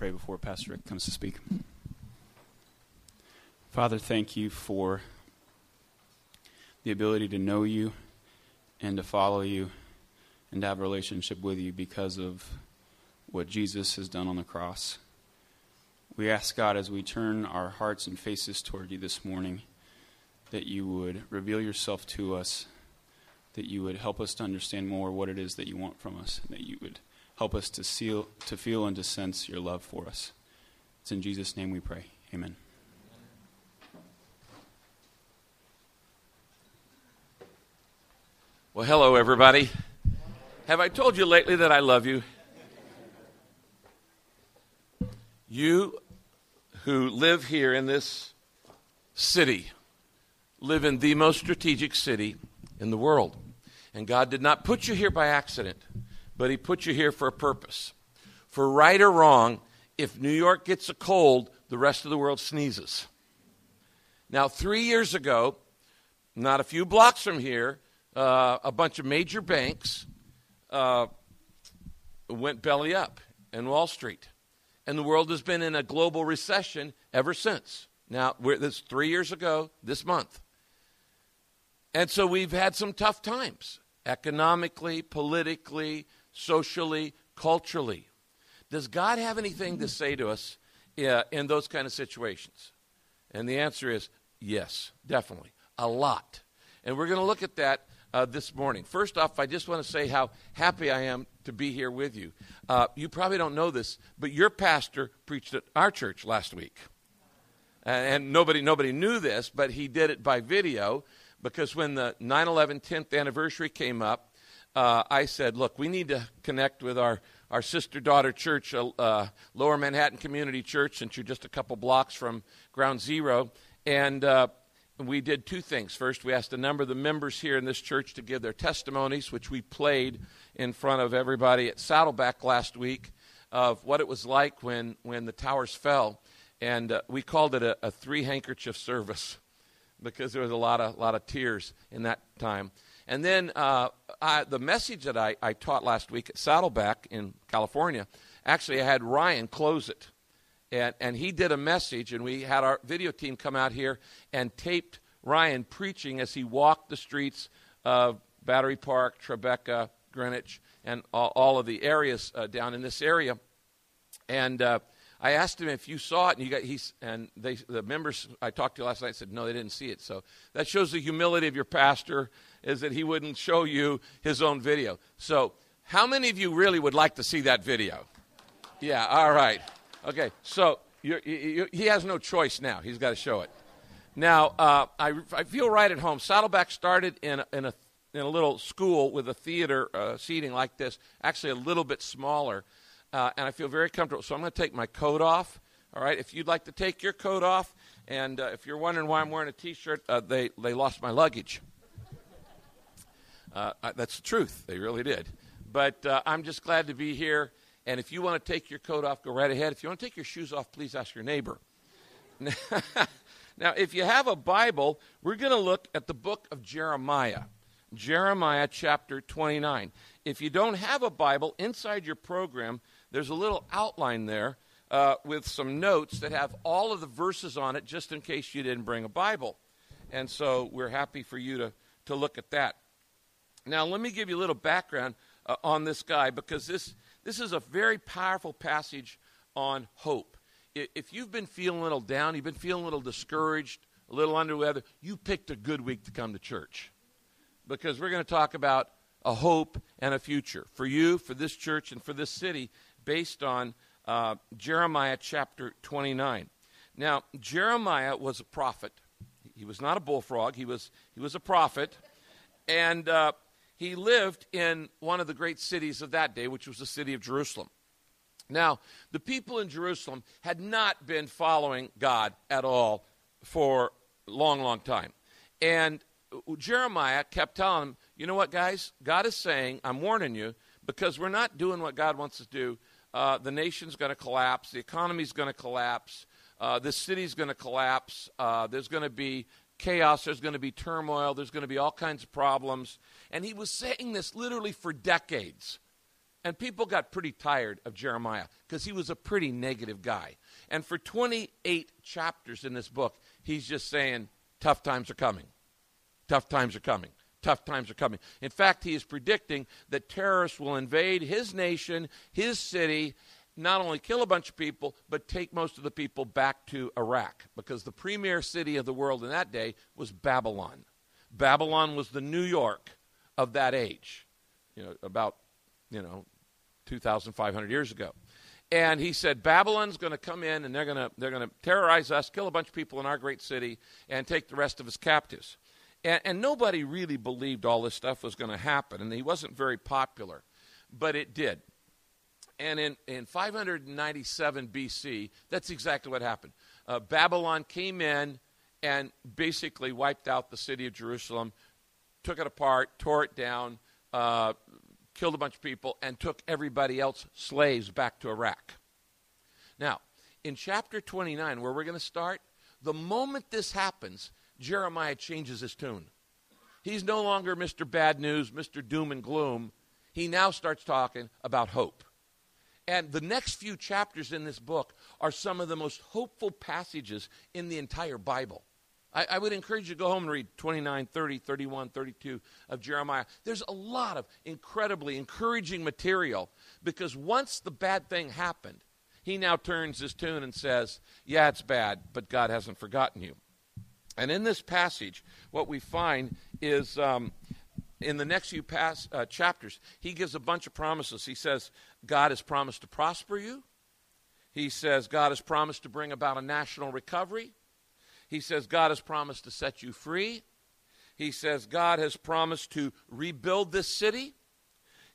pray before Pastor Rick comes to speak. Father, thank you for the ability to know you and to follow you and to have a relationship with you because of what Jesus has done on the cross. We ask God as we turn our hearts and faces toward you this morning that you would reveal yourself to us, that you would help us to understand more what it is that you want from us, and that you would help us to, seal, to feel and to sense your love for us. It's in Jesus' name we pray. Amen. Well, hello, everybody. Have I told you lately that I love you? You who live here in this city live in the most strategic city in the world. And God did not put you here by accident, but He put you here for a purpose. For right or wrong, if New York gets a cold, the rest of the world sneezes. Now, three years ago, not a few blocks from here, uh, a bunch of major banks uh, went belly up in Wall Street and the world has been in a global recession ever since. Now, this three years ago this month. And so we've had some tough times economically, politically, socially, culturally. Does God have anything to say to us uh, in those kind of situations? And the answer is yes, definitely. A lot. And we're going to look at that uh, this morning. First off, I just want to say how happy I am to be here with you. Uh, you probably don't know this, but your pastor preached at our church last week. And nobody, nobody knew this, but he did it by video because when the 9 11 10th anniversary came up, uh, I said, Look, we need to connect with our, our sister daughter church, uh, uh, Lower Manhattan Community Church, since you're just a couple blocks from Ground Zero. And uh, we did two things. First, we asked a number of the members here in this church to give their testimonies, which we played in front of everybody at Saddleback last week of what it was like when, when the towers fell. And uh, we called it a, a, three handkerchief service because there was a lot of, lot of tears in that time. And then uh, I, the message that I, I taught last week at Saddleback in California, actually, I had Ryan close it and, and he did a message, and we had our video team come out here and taped Ryan preaching as he walked the streets of Battery Park, Tribeca, Greenwich, and all, all of the areas uh, down in this area. And uh, I asked him if you saw it, and you got he's and they the members I talked to last night said no, they didn't see it. So that shows the humility of your pastor is that he wouldn't show you his own video. So how many of you really would like to see that video? Yeah, all right. Okay, so you, you, he has no choice now. He's got to show it. Now, uh, I, I feel right at home. Saddleback started in in a, in a little school with a theater uh, seating like this, actually a little bit smaller, uh, and I feel very comfortable. So I'm going to take my coat off. All right, if you'd like to take your coat off, and uh, if you're wondering why I'm wearing a T-shirt, uh, they they lost my luggage. Uh, that's the truth. They really did. But I'm just glad to be here and if you want to take your coat off, go right ahead. If you want to take your shoes off, please ask your neighbor. now, if you have a Bible, we're going to look at the book of Jeremiah. Jeremiah chapter 29. If you don't have a Bible, inside your program, there's a little outline there uh, with some notes that have all of the verses on it just in case you didn't bring a Bible. And so we're happy for you to, to look at that. Now, let me give you a little background uh, on this guy because this this is a very powerful passage on hope. If you've been feeling a little down, you've been feeling a little discouraged, a little under weather, you picked a good week to come to church. Because we're going to talk about a hope and a future for you, for this church, and for this city based on uh, Jeremiah chapter 29. Now, Jeremiah was a prophet. He was not a bullfrog, he was, he was a prophet. And uh, he lived in one of the great cities of that day, which was the city of Jerusalem. Now, the people in Jerusalem had not been following God at all for a long, long time. And Jeremiah kept telling them, you know what, guys? God is saying, I'm warning you, because we're not doing what God wants us to do. Uh, the nation's going to collapse. The economy's going to collapse. Uh, the city's going to collapse. Uh, there's going to be chaos, there's going to be turmoil, there's going to be all kinds of problems. And he was saying this literally for decades. And people got pretty tired of Jeremiah because he was a pretty negative guy. And for 28 chapters in this book, he's just saying, tough times are coming. Tough times are coming. Tough times are coming. In fact, he is predicting that terrorists will invade his nation, his city, not only kill a bunch of people, but take most of the people back to Iraq. Because the premier city of the world in that day was Babylon. Babylon was the New York of that age, you know, about, you know, 2,500 years ago. And he said, Babylon's going to come in and they're going to they're going to terrorize us, kill a bunch of people in our great city, and take the rest of us captives. And, and nobody really believed all this stuff was going to happen, and he wasn't very popular, but it did. And in, in 597 BC, that's exactly what happened. Uh, Babylon came in and basically wiped out the city of Jerusalem, took it apart, tore it down, uh, killed a bunch of people, and took everybody else, slaves, back to Iraq. Now, in chapter 29, where we're going to start, the moment this happens, Jeremiah changes his tune. He's no longer Mr. Bad News, Mr. Doom and Gloom. He now starts talking about hope. And the next few chapters in this book are some of the most hopeful passages in the entire Bible. I, I, would encourage you to go home and read 29, 30, 31, 32 of Jeremiah. There's a lot of incredibly encouraging material because once the bad thing happened, he now turns his tune and says, Yeah, it's bad, but God hasn't forgotten you. And in this passage, what we find is um, in the next few past, uh, chapters, he gives a bunch of promises. He says, God has promised to prosper you. He says, God has promised to bring about a national recovery. He says God has promised to set you free. He says God has promised to rebuild this city.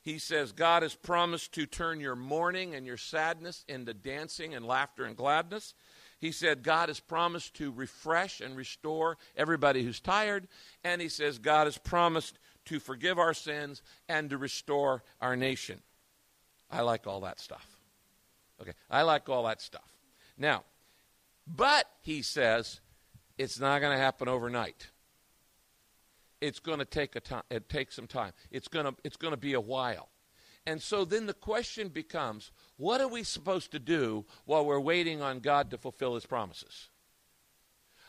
He says God has promised to turn your mourning and your sadness into dancing and laughter and gladness. He said God has promised to refresh and restore everybody who's tired. And he says God has promised to forgive our sins and to restore our nation. I like all that stuff. Okay, I like all that stuff. Now, but he says it's not going to happen overnight. It's going to take a time. It takes some time. It's going to it's going to be a while. And so then the question becomes, what are we supposed to do while we're waiting on God to fulfill his promises?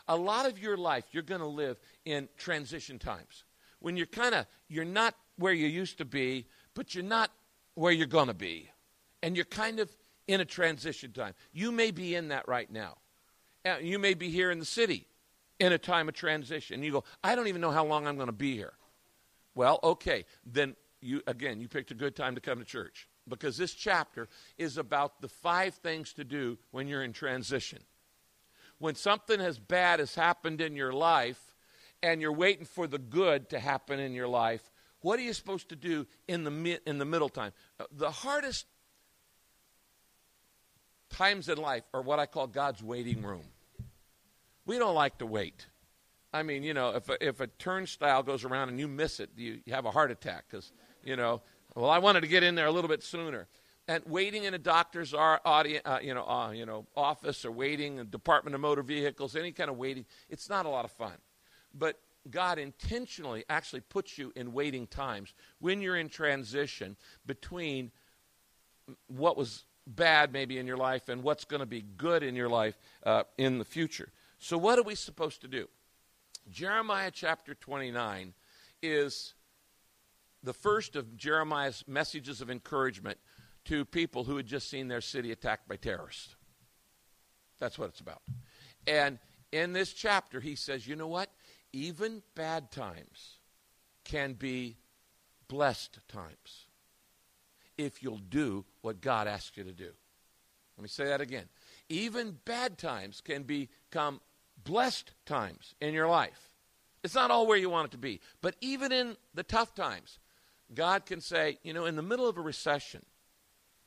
A lot of your life you're going to live in transition times. When you're kind of you're not where you used to be, but you're not where you're going to be. And you're kind of in a transition time. You may be in that right now. Uh, you may be here in the city in a time of transition. You go, I don't even know how long I'm going to be here. Well, okay, then you again, you picked a good time to come to church because this chapter is about the five things to do when you're in transition. When something as bad has happened in your life and you're waiting for the good to happen in your life, what are you supposed to do in the in the middle time? Uh, the hardest times in life are what I call God's waiting room. We don't like to wait. I mean, you know, if a, if a turnstile goes around and you miss it, you, you have a heart attack because, you know, well, I wanted to get in there a little bit sooner. And waiting in a doctor's audience, uh, you know, uh, you know, office or waiting in Department of Motor Vehicles, any kind of waiting, it's not a lot of fun. But God intentionally actually puts you in waiting times when you're in transition between what was bad maybe in your life and what's going to be good in your life uh, in the future. So, what are we supposed to do? Jeremiah chapter 29 is the first of Jeremiah's messages of encouragement to people who had just seen their city attacked by terrorists. That's what it's about. And in this chapter, he says, you know what? Even bad times can be blessed times if you'll do what God asks you to do. Let me say that again. Even bad times can become blessed times in your life. It's not all where you want it to be, but even in the tough times, God can say, you know, in the middle of a recession,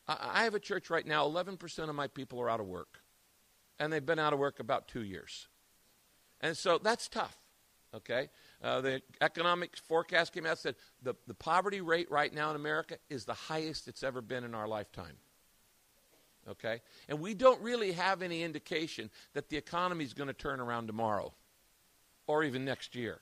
I, I have a church right now, 11% of my people are out of work, and they've been out of work about two years. And so that's tough, okay? Uh, the economic forecast came out said the, the poverty rate right now in America is the highest it's ever been in our lifetime okay? And we don't really have any indication that the economy is going to turn around tomorrow or even next year.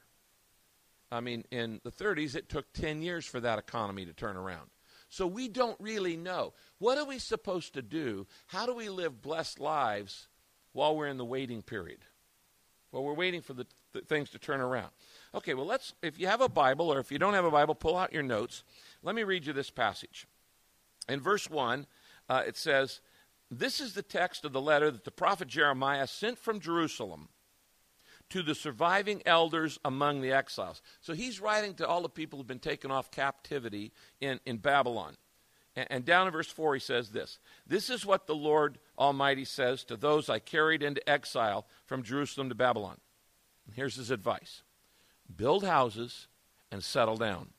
I mean, in the 30s, it took 10 years for that economy to turn around. So we don't really know. What are we supposed to do? How do we live blessed lives while we're in the waiting period? While we're waiting for the, the things to turn around. Okay, well, let's, if you have a Bible or if you don't have a Bible, pull out your notes. Let me read you this passage. In verse 1, uh, it says, This is the text of the letter that the prophet Jeremiah sent from Jerusalem to the surviving elders among the exiles. So he's writing to all the people who've been taken off captivity in, in Babylon. And, and down in verse 4, he says this This is what the Lord Almighty says to those I carried into exile from Jerusalem to Babylon. Here's his advice build houses and settle down,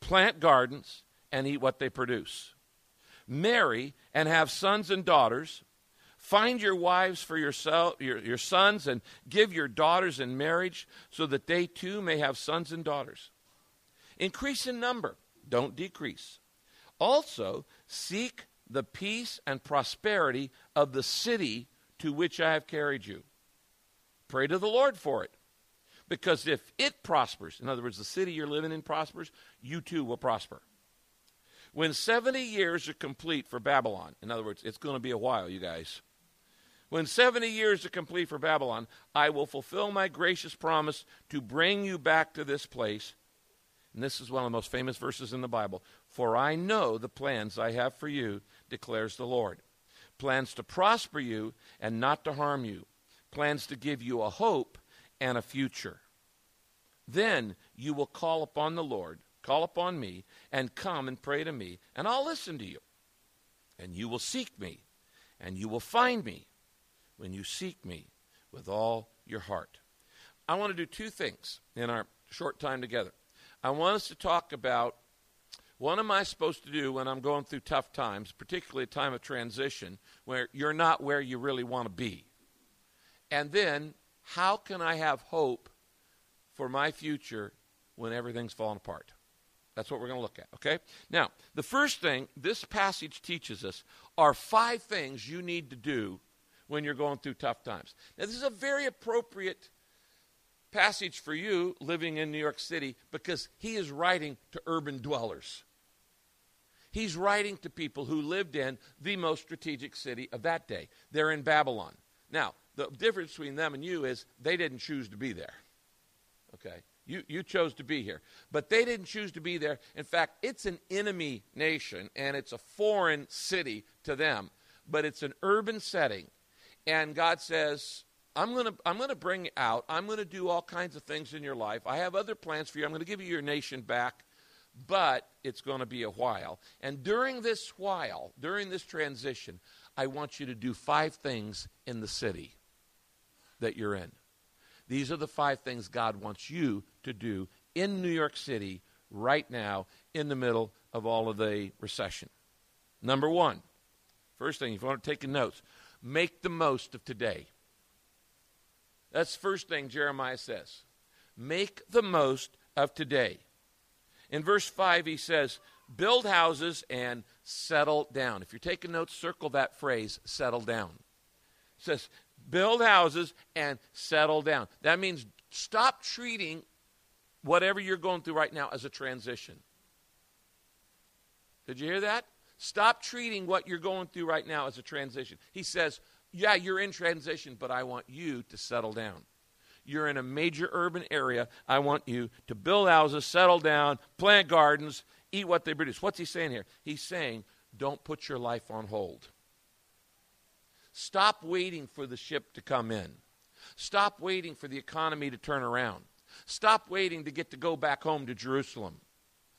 plant gardens and eat what they produce, marry and have sons and daughters Find your wives for yourself, your, your sons and give your daughters in marriage so that they too may have sons and daughters. Increase in number, don't decrease. Also, seek the peace and prosperity of the city to which I have carried you. Pray to the Lord for it. Because if it prospers, in other words, the city you're living in prospers, you too will prosper. When 70 years are complete for Babylon, in other words, it's going to be a while, you guys. When 70 years are complete for Babylon, I will fulfill my gracious promise to bring you back to this place. And this is one of the most famous verses in the Bible. For I know the plans I have for you, declares the Lord. Plans to prosper you and not to harm you. Plans to give you a hope and a future. Then you will call upon the Lord, call upon me, and come and pray to me, and I'll listen to you. And you will seek me, and you will find me when you seek me with all your heart. I want to do two things in our short time together. I want us to talk about what am I supposed to do when I'm going through tough times, particularly a time of transition where you're not where you really want to be? And then, how can I have hope for my future when everything's falling apart? That's what we're going to look at, okay? Now, the first thing this passage teaches us are five things you need to do when you're going through tough times. Now, this is a very appropriate passage for you living in New York City because he is writing to urban dwellers. He's writing to people who lived in the most strategic city of that day. They're in Babylon. Now, the difference between them and you is they didn't choose to be there. Okay? You, you chose to be here. But they didn't choose to be there. In fact, it's an enemy nation and it's a foreign city to them. But it's an urban setting and God says, I'm going to I'm going to bring out, I'm going to do all kinds of things in your life. I have other plans for you. I'm going to give you your nation back, but it's going to be a while. And during this while, during this transition, I want you to do five things in the city that you're in. These are the five things God wants you to do in New York City right now in the middle of all of the recession. Number one, first thing, if you want to take notes, Make the most of today. That's the first thing Jeremiah says. Make the most of today. In verse 5, he says, Build houses and settle down. If you're taking notes, circle that phrase, settle down. It says, Build houses and settle down. That means stop treating whatever you're going through right now as a transition. Did you hear that? Stop treating what you're going through right now as a transition. He says, Yeah, you're in transition, but I want you to settle down. You're in a major urban area. I want you to build houses, settle down, plant gardens, eat what they produce. What's he saying here? He's saying, Don't put your life on hold. Stop waiting for the ship to come in. Stop waiting for the economy to turn around. Stop waiting to get to go back home to Jerusalem.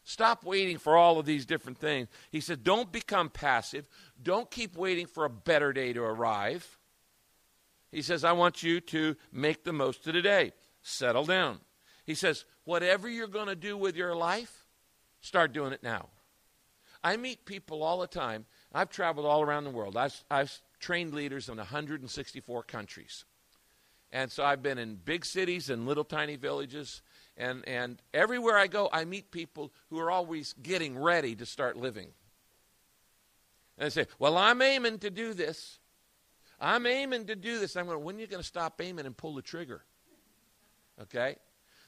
Stop waiting for all of these different things. He said, Don't become passive. Don't keep waiting for a better day to arrive. He says, I want you to make the most of today. Settle down. He says, Whatever you're going to do with your life, start doing it now. I meet people all the time. I've traveled all around the world. I've, I've trained leaders in 164 countries. And so I've been in big cities and little tiny villages. And, and everywhere I go, I meet people who are always getting ready to start living. And they say, Well, I'm aiming to do this. I'm aiming to do this. I'm going, when are you going to stop aiming and pull the trigger? Okay?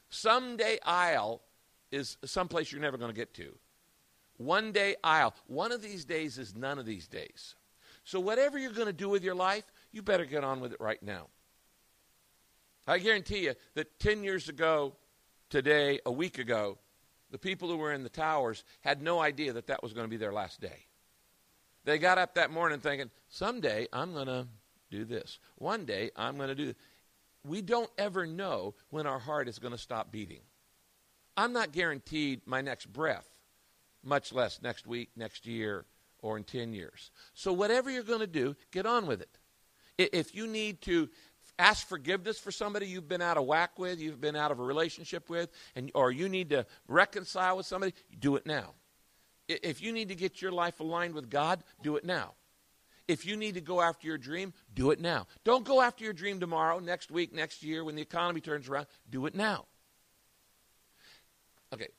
Someday I'll is someplace you're never going to get to. One day I'll. One of these days is none of these days. So, whatever you're going to do with your life, you better get on with it right now. I guarantee you that 10 years ago, today, a week ago, the people who were in the towers had no idea that that was going to be their last day. They got up that morning thinking, someday I'm going to do this. One day I'm going to do this. We don't ever know when our heart is going to stop beating. I'm not guaranteed my next breath, much less next week, next year, or in 10 years. So, whatever you're going to do, get on with it. If you need to ask forgiveness for somebody you've been out of whack with, you've been out of a relationship with, and, or you need to reconcile with somebody, do it now. If you need to get your life aligned with God, do it now. If you need to go after your dream, do it now. Don't go after your dream tomorrow, next week, next year, when the economy turns around. Do it now. Okay,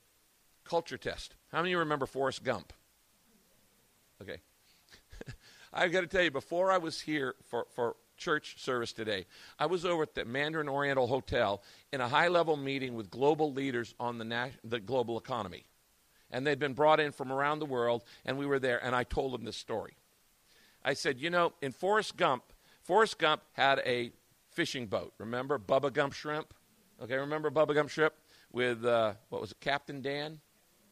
culture test. How many you remember Forrest Gump? Okay. I've got to tell you, before I was here for, for church service today, I was over at the Mandarin Oriental Hotel in a high level meeting with global leaders on the, the global economy and they'd been brought in from around the world, and we were there, and I told them this story. I said, you know, in Forrest Gump, Forrest Gump had a fishing boat. Remember Bubba Gump Shrimp? Okay, remember Bubba Gump Shrimp with uh, what was it, Captain Dan?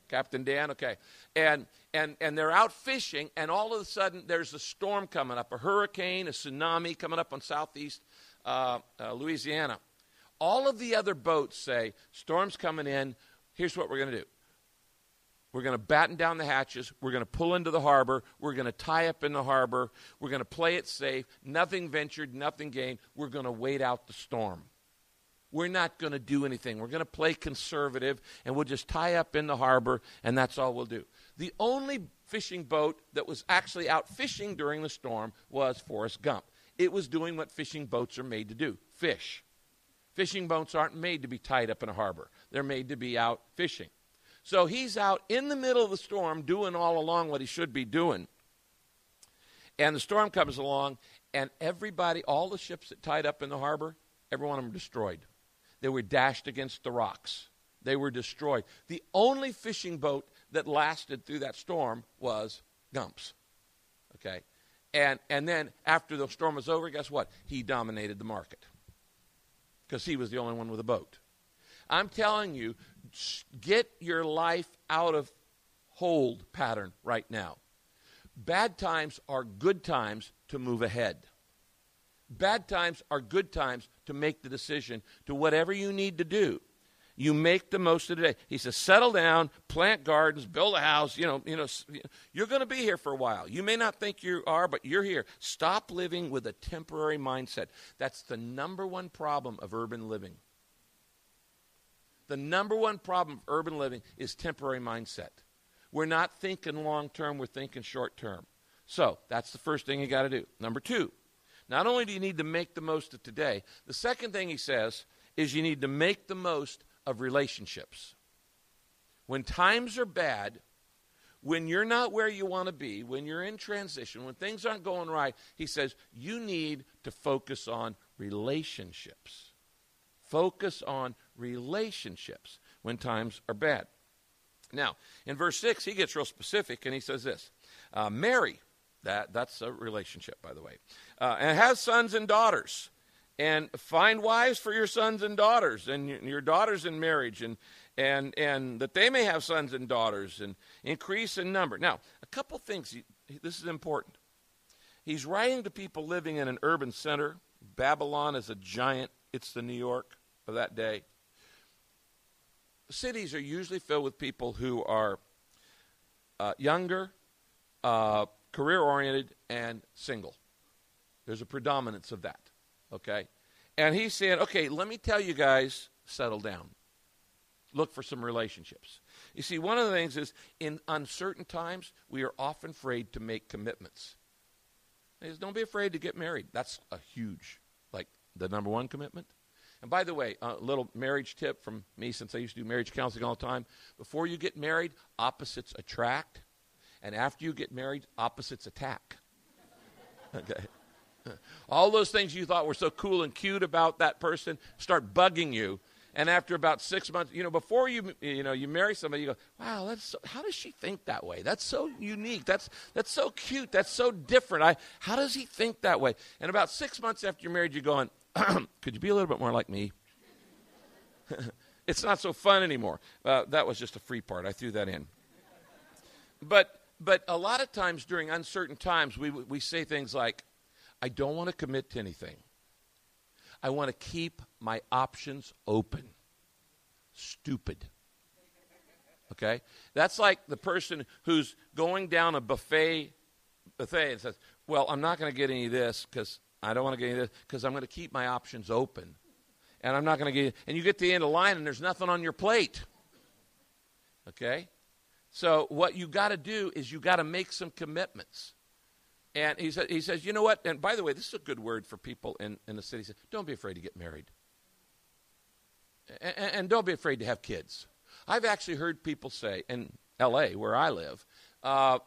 Captain Dan, okay. And and and they're out fishing, and all of a sudden there's a storm coming up, a hurricane, a tsunami coming up on southeast uh, uh, Louisiana. All of the other boats say, "Storm's coming in. Here's what we're going to do: we're going to batten down the hatches. We're going to pull into the harbor. We're going to tie up in the harbor. We're going to play it safe. Nothing ventured, nothing gained. We're going to wait out the storm. We're not going to do anything. We're going to play conservative, and we'll just tie up in the harbor, and that's all we'll do. The only fishing boat that was actually out fishing during the storm was Forrest Gump. It was doing what fishing boats are made to do fish. Fishing boats aren't made to be tied up in a harbor, they're made to be out fishing. So he's out in the middle of the storm doing all along what he should be doing. And the storm comes along, and everybody, all the ships that tied up in the harbor, every one of them destroyed. They were dashed against the rocks. They were destroyed. The only fishing boat that lasted through that storm was Gump's. Okay? And, and then after the storm was over, guess what? He dominated the market because he was the only one with a boat. I'm telling you, get your life out of hold pattern right now. Bad times are good times to move ahead. Bad times are good times to make the decision to whatever you need to do. You make the most of the day. He says, settle down, plant gardens, build a house. You know, you know, you're going to be here for a while. You may not think you are, but you're here. Stop living with a temporary mindset. That's the number one problem of urban living. The number one problem of urban living is temporary mindset. We're not thinking long term, we're thinking short term. So that's the first thing you got to do. Number two, not only do you need to make the most of today, the second thing he says is you need to make the most of relationships. When times are bad, when you're not where you want to be, when you're in transition, when things aren't going right, he says you need to focus on relationships. Focus on relationships when times are bad. Now, in verse 6, he gets real specific and he says this uh, Marry, that, that's a relationship, by the way, uh, and have sons and daughters. And find wives for your sons and daughters, and your daughters in marriage, and, and, and that they may have sons and daughters, and increase in number. Now, a couple things, this is important. He's writing to people living in an urban center. Babylon is a giant, it's the New York of that day cities are usually filled with people who are uh, younger, uh, career oriented, and single. There's a predominance of that. Okay? And he's saying, okay, let me tell you guys, settle down. Look for some relationships. You see, one of the things is in uncertain times, we are often afraid to make commitments. He Says, don't be afraid to get married. That's a huge, like the number one commitment. And by the way, a little marriage tip from me since I used to do marriage counseling all the time. Before you get married, opposites attract. And after you get married, opposites attack. okay. All those things you thought were so cool and cute about that person start bugging you. And after about six months, you know, before you you know you marry somebody, you go, "Wow, that's so, how does she think that way? That's so unique. That's that's so cute. That's so different. I how does he think that way?" And about six months after you're married, you're going, "Could you be a little bit more like me?" it's not so fun anymore. Uh, that was just a free part. I threw that in. But but a lot of times during uncertain times, we we say things like, "I don't want to commit to anything." I want to keep my options open. Stupid. Okay? That's like the person who's going down a buffet buffet and says, Well, I'm not going to get any of this because I don't want to get any of this because I'm going to keep my options open. And I'm not going to get and you get to the end of the line and there's nothing on your plate. Okay? So what you got to do is you got to make some commitments. And he, said, he says, you know what? And by the way, this is a good word for people in, in the city. He says, don't be afraid to get married. And, and, don't be afraid to have kids. I've actually heard people say in L.A., where I live, uh,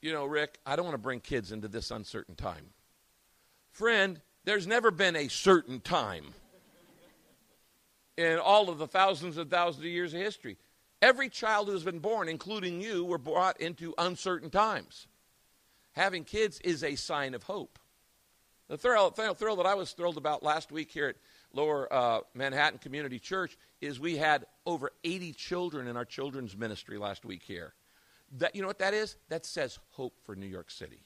you know, Rick, I don't want to bring kids into this uncertain time. Friend, there's never been a certain time in all of the thousands and thousands of years of history. Every child who's been born, including you, were brought into uncertain times having kids is a sign of hope. The thrill, thrill that I was thrilled about last week here at Lower uh, Manhattan Community Church is we had over 80 children in our children's ministry last week here. That, you know what that is? That says hope for New York City.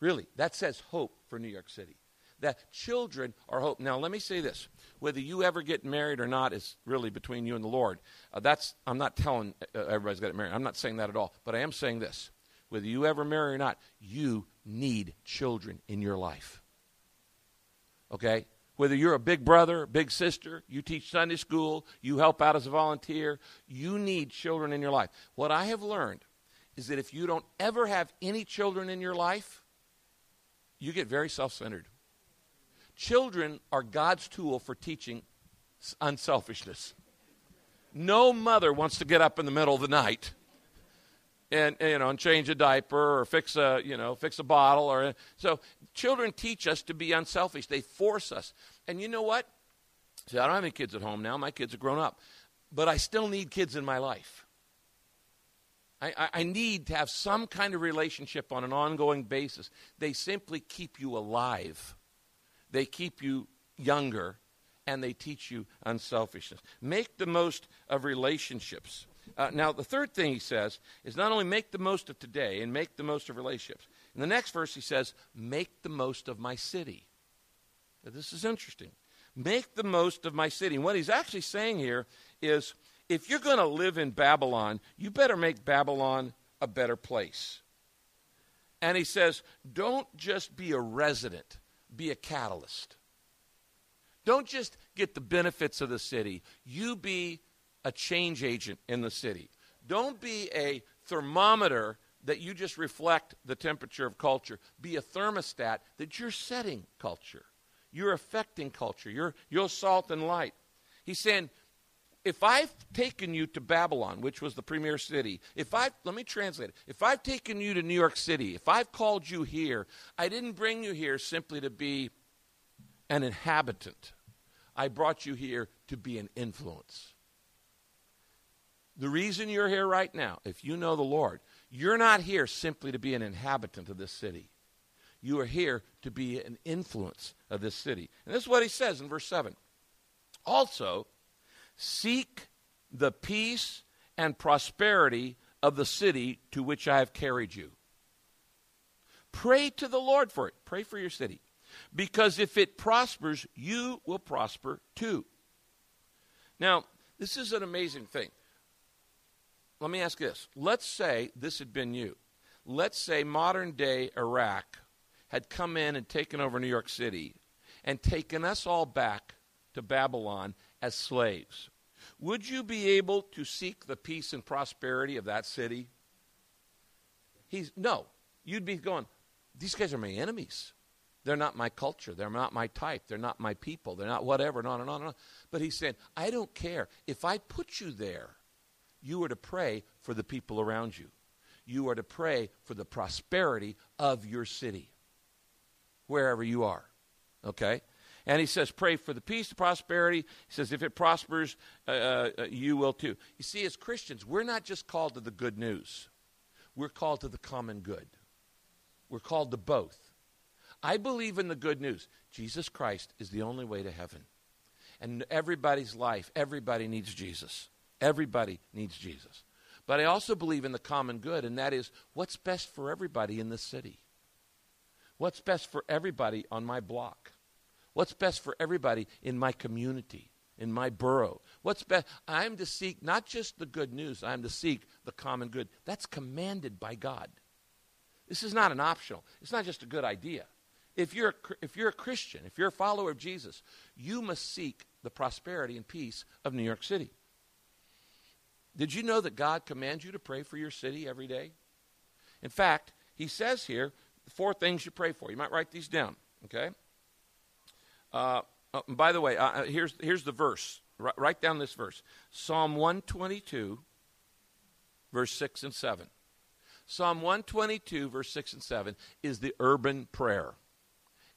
Really, that says hope for New York City. That children are hope. Now, let me say this: whether you ever get married or not is really between you and the Lord. Uh, that's I'm not telling uh, everybody's got to marry. I'm not saying that at all. But I am saying this: whether you ever marry or not, you need children in your life. Okay? Whether you're a big brother, big sister, you teach Sunday school, you help out as a volunteer, you need children in your life. What I have learned is that if you don't ever have any children in your life, you get very self centered. Children are God's tool for teaching unselfishness. No mother wants to get up in the middle of the night and you know and change a diaper or fix a you know fix a bottle or so children teach us to be unselfish. They force us. And you know what? See i don't have any kids at home now. My kids are grown up. But i still need kids in my life. I, I, I need to have some kind of relationship on an ongoing basis. They simply keep you alive they keep you younger and they teach you unselfishness make the most of relationships uh, now, the third thing he says is not only make the most of today and make the most of relationships. In the next verse, he says, make the most of my city. Now, this is interesting. Make the most of my city. And what he's actually saying here is if you're going to live in Babylon, you better make Babylon a better place. And he says, don't just be a resident, be a catalyst. Don't just get the benefits of the city, you be a change agent in the city. Don't be a thermometer that you just reflect the temperature of culture. Be a thermostat that you're setting culture. You're affecting culture. You're, you're salt and light. He's saying, if I've taken you to Babylon, which was the premier city, if I've, let me translate it. If I've taken you to New York City, if I've called you here, I didn't bring you here simply to be an inhabitant. I brought you here to be an influence. The reason you're here right now, if you know the Lord, you're not here simply to be an inhabitant of this city. You are here to be an influence of this city. And this is what he says in verse 7. Also, seek the peace and prosperity of the city to which I have carried you. Pray to the Lord for it. Pray for your city. Because if it prospers, you will prosper too. Now, this is an amazing thing let me ask this. Let's say this had been you. Let's say modern day Iraq had come in and taken over New York City and taken us all back to Babylon as slaves. Would you be able to seek the peace and prosperity of that city? He's no. You'd be going, these guys are my enemies. They're not my culture. They're not my type. They're not my people. They're not whatever, and on and on and on. But he's saying, I don't care. If I put you there, you are to pray for the people around you. You are to pray for the prosperity of your city, wherever you are. Okay? And he says, pray for the peace, the prosperity. He says, if it prospers, uh, uh, you will too. You see, as Christians, we're not just called to the good news, we're called to the common good. We're called to both. I believe in the good news. Jesus Christ is the only way to heaven. And everybody's life, everybody needs Jesus. Everybody needs Jesus. But I also believe in the common good, and that is what's best for everybody in this city. What's best for everybody on my block? What's best for everybody in my community, in my borough? What's best? I'm to seek not just the good news, I'm to seek the common good. That's commanded by God. This is not an optional, it's not just a good idea. If you're, a, if you're a Christian, if you're a follower of Jesus, you must seek the prosperity and peace of New York City. Did you know that God commands you to pray for your city every day? In fact, He says here four things you pray for. You might write these down, okay? Uh, oh, by the way, uh, uh here's, here's the verse. R- write down this verse Psalm 122, verse 6 and 7. Psalm 122, verse 6 and 7 is the urban prayer.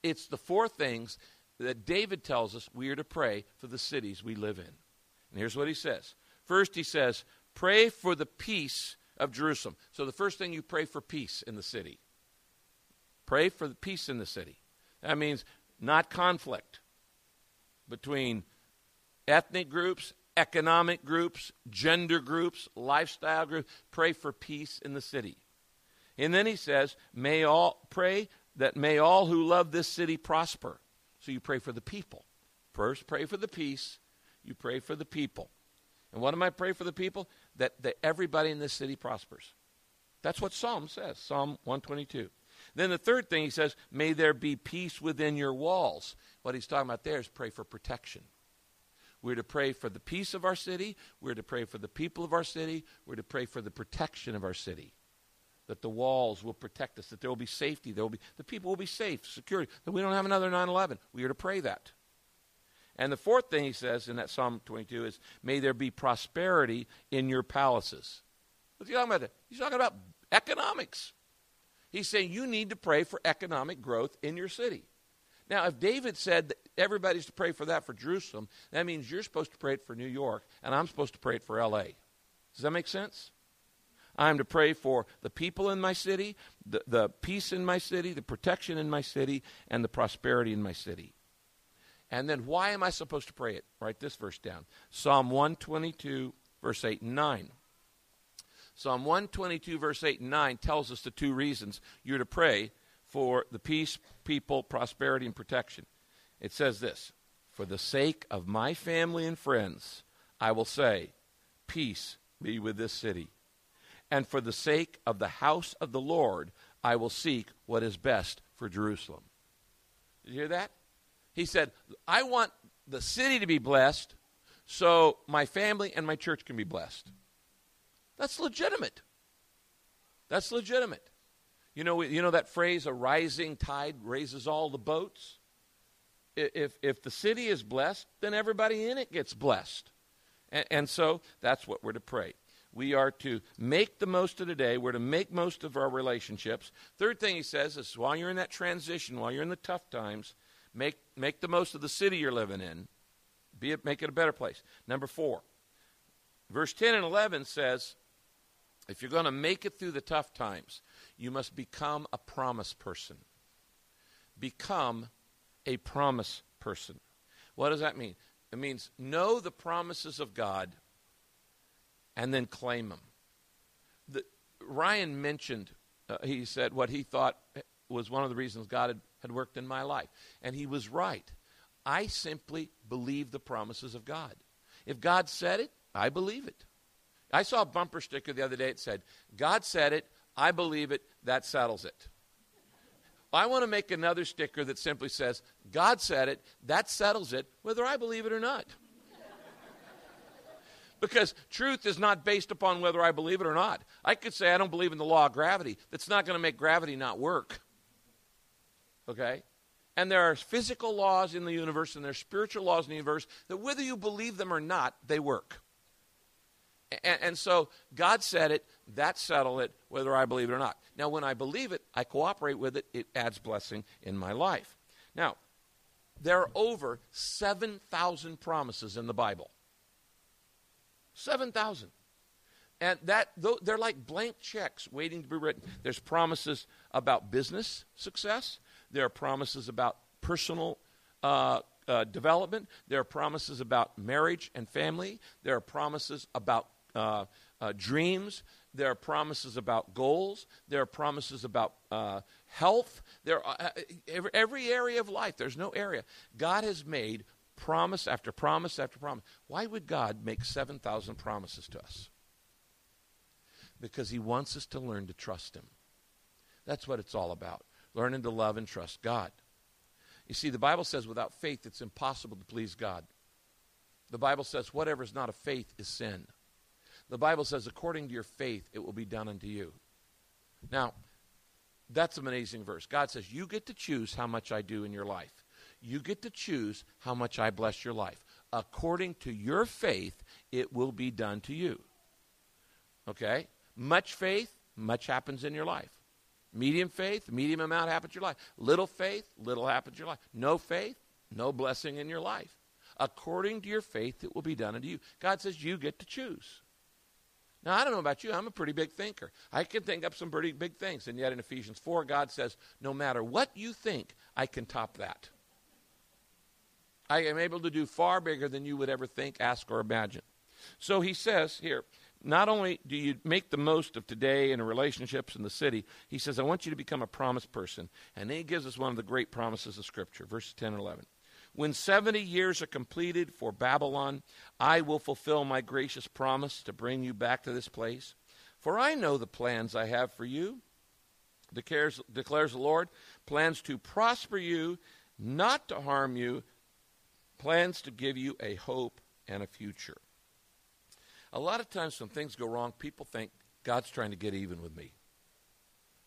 It's the four things that David tells us we are to pray for the cities we live in. And here's what he says First, he says, Pray for the peace of Jerusalem. So the first thing you pray for peace in the city. Pray for the peace in the city. That means not conflict between ethnic groups, economic groups, gender groups, lifestyle groups. Pray for peace in the city. And then he says, may all pray that may all who love this city prosper. So you pray for the people. First, pray for the peace. You pray for the people. And what am I pray for the people? That, that everybody in this city prospers. That's what Psalm says, Psalm 122. Then the third thing he says, may there be peace within your walls. What he's talking about there is pray for protection. We're to pray for the peace of our city. We're to pray for the people of our city. We're to pray for the protection of our city that the walls will protect us, that there will be safety, there will be the people will be safe, security, that we don't have another 9/11. We are to pray that. And the fourth thing he says in that Psalm 22 is, "May there be prosperity in your palaces." What's he talking about? He's talking about economics. He's saying you need to pray for economic growth in your city. Now, if David said that everybody's to pray for that for Jerusalem, that means you're supposed to pray it for New York, and I'm supposed to pray it for L.A. Does that make sense? I'm to pray for the people in my city, the, the peace in my city, the protection in my city, and the prosperity in my city. And then why am I supposed to pray it? Write this verse down Psalm 122, verse 8 and 9. Psalm 122, verse 8 and 9 tells us the two reasons you're to pray for the peace, people, prosperity, and protection. It says this For the sake of my family and friends, I will say, Peace be with this city and for the sake of the house of the Lord, I will seek what is best for Jerusalem. Did you hear that? He said, I want the city to be blessed so my family and my church can be blessed. That's legitimate. That's legitimate. You know, you know that phrase, a rising tide raises all the boats? If, if the city is blessed, then everybody in it gets blessed. And, and so that's what we're to pray. We are to make the most of the day. We're to make most of our relationships. Third thing he says is while you're in that transition, while you're in the tough times, make, make the most of the city you're living in. Be it, make it a better place. Number four, verse 10 and 11 says, if you're going to make it through the tough times, you must become a promise person. Become a promise person. What does that mean? It means know the promises of God and then claim them. The, Ryan mentioned, uh, he said, what he thought was one of the reasons God had, had worked in my life. And he was right. I simply believe the promises of God. If God said it, I believe it. I saw a bumper sticker the other day. It said, God said it, I believe it, that settles it. I want to make another sticker that simply says, God said it, that settles it, whether I believe it or not. Because truth is not based upon whether I believe it or not. I could say I don't believe in the law of gravity. That's not going to make gravity not work. Okay? And there are physical laws in the universe and there are spiritual laws in the universe that whether you believe them or not, they work. And, and, so God said it, that settled it, whether I believe it or not. Now, when I believe it, I cooperate with it, it adds blessing in my life. Now, There are over 7,000 promises in the Bible. 7,000. And that they're like blank checks waiting to be written. There's promises about business success. There are promises about personal uh, uh, development. There are promises about marriage and family. There are promises about uh, uh dreams. There are promises about goals. There are promises about uh, health. There are, uh, every, area of life. There's no area. God has made promise after promise after promise. Why would God make 7,000 promises to us? Because He wants us to learn to trust Him. That's what it's all about. Learning to love and trust God. You see, the Bible says without faith it's impossible to please God. The Bible says whatever is not of faith is sin. The Bible says, according to your faith, it will be done unto you. Now, that's an amazing verse. God says, You get to choose how much I do in your life. You get to choose how much I bless your life. According to your faith, it will be done to you. Okay? Much faith, much happens in your life. Medium faith, medium amount happens in your life. Little faith, little happens in your life. No faith, no blessing in your life. According to your faith, it will be done unto you. God says you get to choose. Now, I don't know about you, I'm a pretty big thinker. I can think up some pretty big things. And yet in Ephesians 4, God says, no matter what you think, I can top that. I am able to do far bigger than you would ever think, ask, or imagine. So he says here, not only do you make the most of today and relationships in the city, he says, I want you to become a promise person. And then he gives us one of the great promises of Scripture, verses 10 and 11. When 70 years are completed for Babylon, I will fulfill my gracious promise to bring you back to this place. For I know the plans I have for you, declares, declares the Lord plans to prosper you, not to harm you, plans to give you a hope and a future. A lot of times when things go wrong, people think God's trying to get even with me.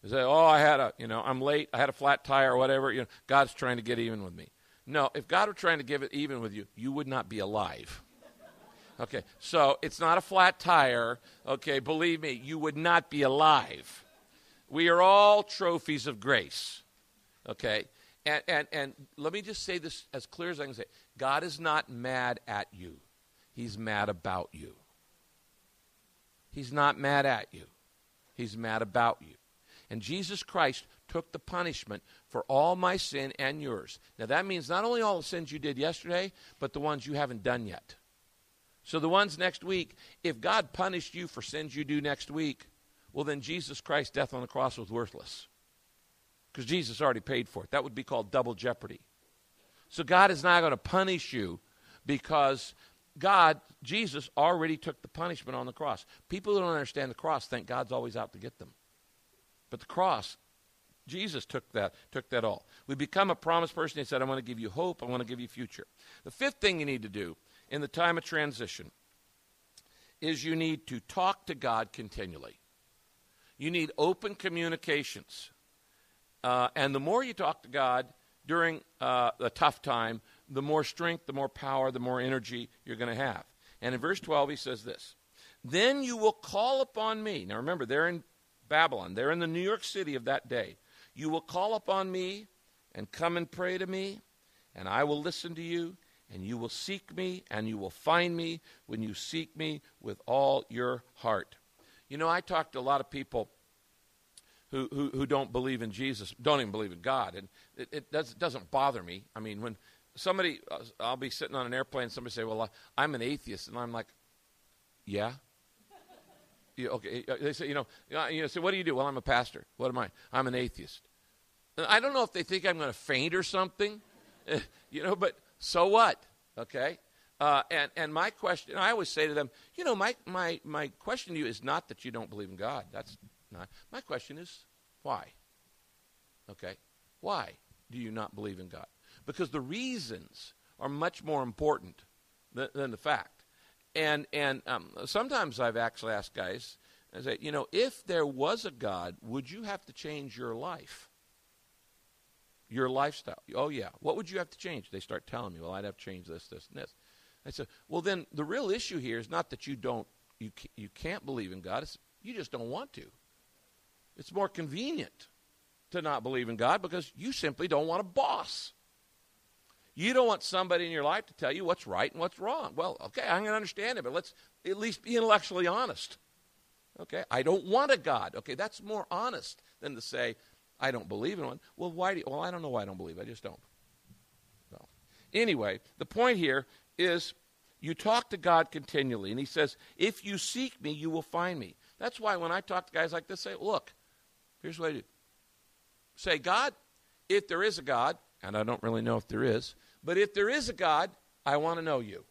They say, "Oh, I had a, you know, I'm late. I had a flat tire or whatever. You know, God's trying to get even with me." No, if God were trying to give it even with you, you would not be alive. Okay, so it's not a flat tire. Okay, believe me, you would not be alive. We are all trophies of grace. Okay, and, and, and let me just say this as clear as I can say God is not mad at you, He's mad about you. He's not mad at you, He's mad about you. And Jesus Christ took the punishment for all my sin and yours. Now, that means not only all the sins you did yesterday, but the ones you haven't done yet. So, the ones next week, if God punished you for sins you do next week, well, then Jesus Christ's death on the cross was worthless. Because Jesus already paid for it. That would be called double jeopardy. So, God is not going to punish you because God, Jesus, already took the punishment on the cross. People who don't understand the cross think God's always out to get them. But the cross, Jesus took that, took that all. We become a promised person. He said, I want to give you hope. I want to give you future. The fifth thing you need to do in the time of transition is you need to talk to God continually. You need open communications. Uh, and the more you talk to God during uh, a tough time, the more strength, the more power, the more energy you're going to have. And in verse 12, he says this Then you will call upon me. Now remember, they're in Babylon, they're in the New York City of that day. You will call upon me and come and pray to me, and I will listen to you, and you will seek me, and you will find me when you seek me with all your heart. You know, I talk to a lot of people who, who, who don't believe in Jesus, don't even believe in God, and it, it does, doesn't bother me. I mean, when somebody, uh, I'll be sitting on an airplane, somebody say, Well, I'm an atheist, and I'm like, Yeah? You, okay, uh, they say, you know, you know, say, what do you do? Well, I'm a pastor. What am I? I'm an atheist. I don't know if they think I'm going to faint or something, you know, but so what? Okay? Uh, and, and my question, I always say to them, you know, my, my, my question to you is not that you don't believe in God. That's not. My question is, why? Okay? Why do you not believe in God? Because the reasons are much more important than, than the fact. And and um, sometimes I've actually asked guys, I say, you know, if there was a God, would you have to change your life? Your lifestyle. Oh yeah. What would you have to change? They start telling me, well, I'd have to change this, this, and this. I said, well, then the real issue here is not that you don't, you you can't believe in God. It's you just don't want to. It's more convenient to not believe in God because you simply don't want a boss. You don't want somebody in your life to tell you what's right and what's wrong. Well, okay, I'm going to understand it, but let's at least be intellectually honest. Okay, I don't want a God. Okay, that's more honest than to say, I don't believe in one. Well, why do you, well, I don't know why I don't believe. I just don't. So, anyway, the point here is you talk to God continually, and He says, If you seek me, you will find me. That's why when I talk to guys like this, say, Look, here's what I do. Say, God, if there is a God, and I don't really know if there is, but if there is a God, I want to know you.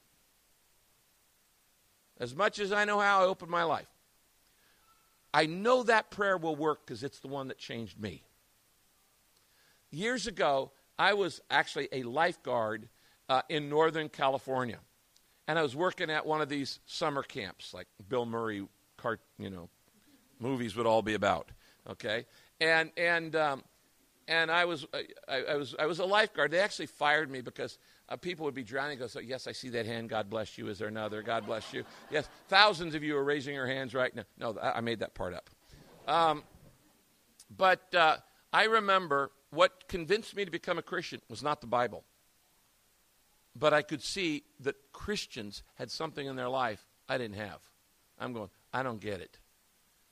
As much as I know how, I open my life. I know that prayer will work because it's the one that changed me. Years ago, I was actually a lifeguard uh, in Northern California. And I was working at one of these summer camps, like Bill Murray, cart, you know, movies would all be about. Okay, and and um, and I was I, I, was I was a lifeguard. They actually fired me because uh, people would be drowning. Go, so yes, I see that hand. God bless you. Is there another? God bless you. Yes, thousands of you are raising your hands right now. No, I made that part up. Um, but uh, I remember what convinced me to become a Christian was not the Bible, but I could see that Christians had something in their life I didn't have. I'm going. I don't get it.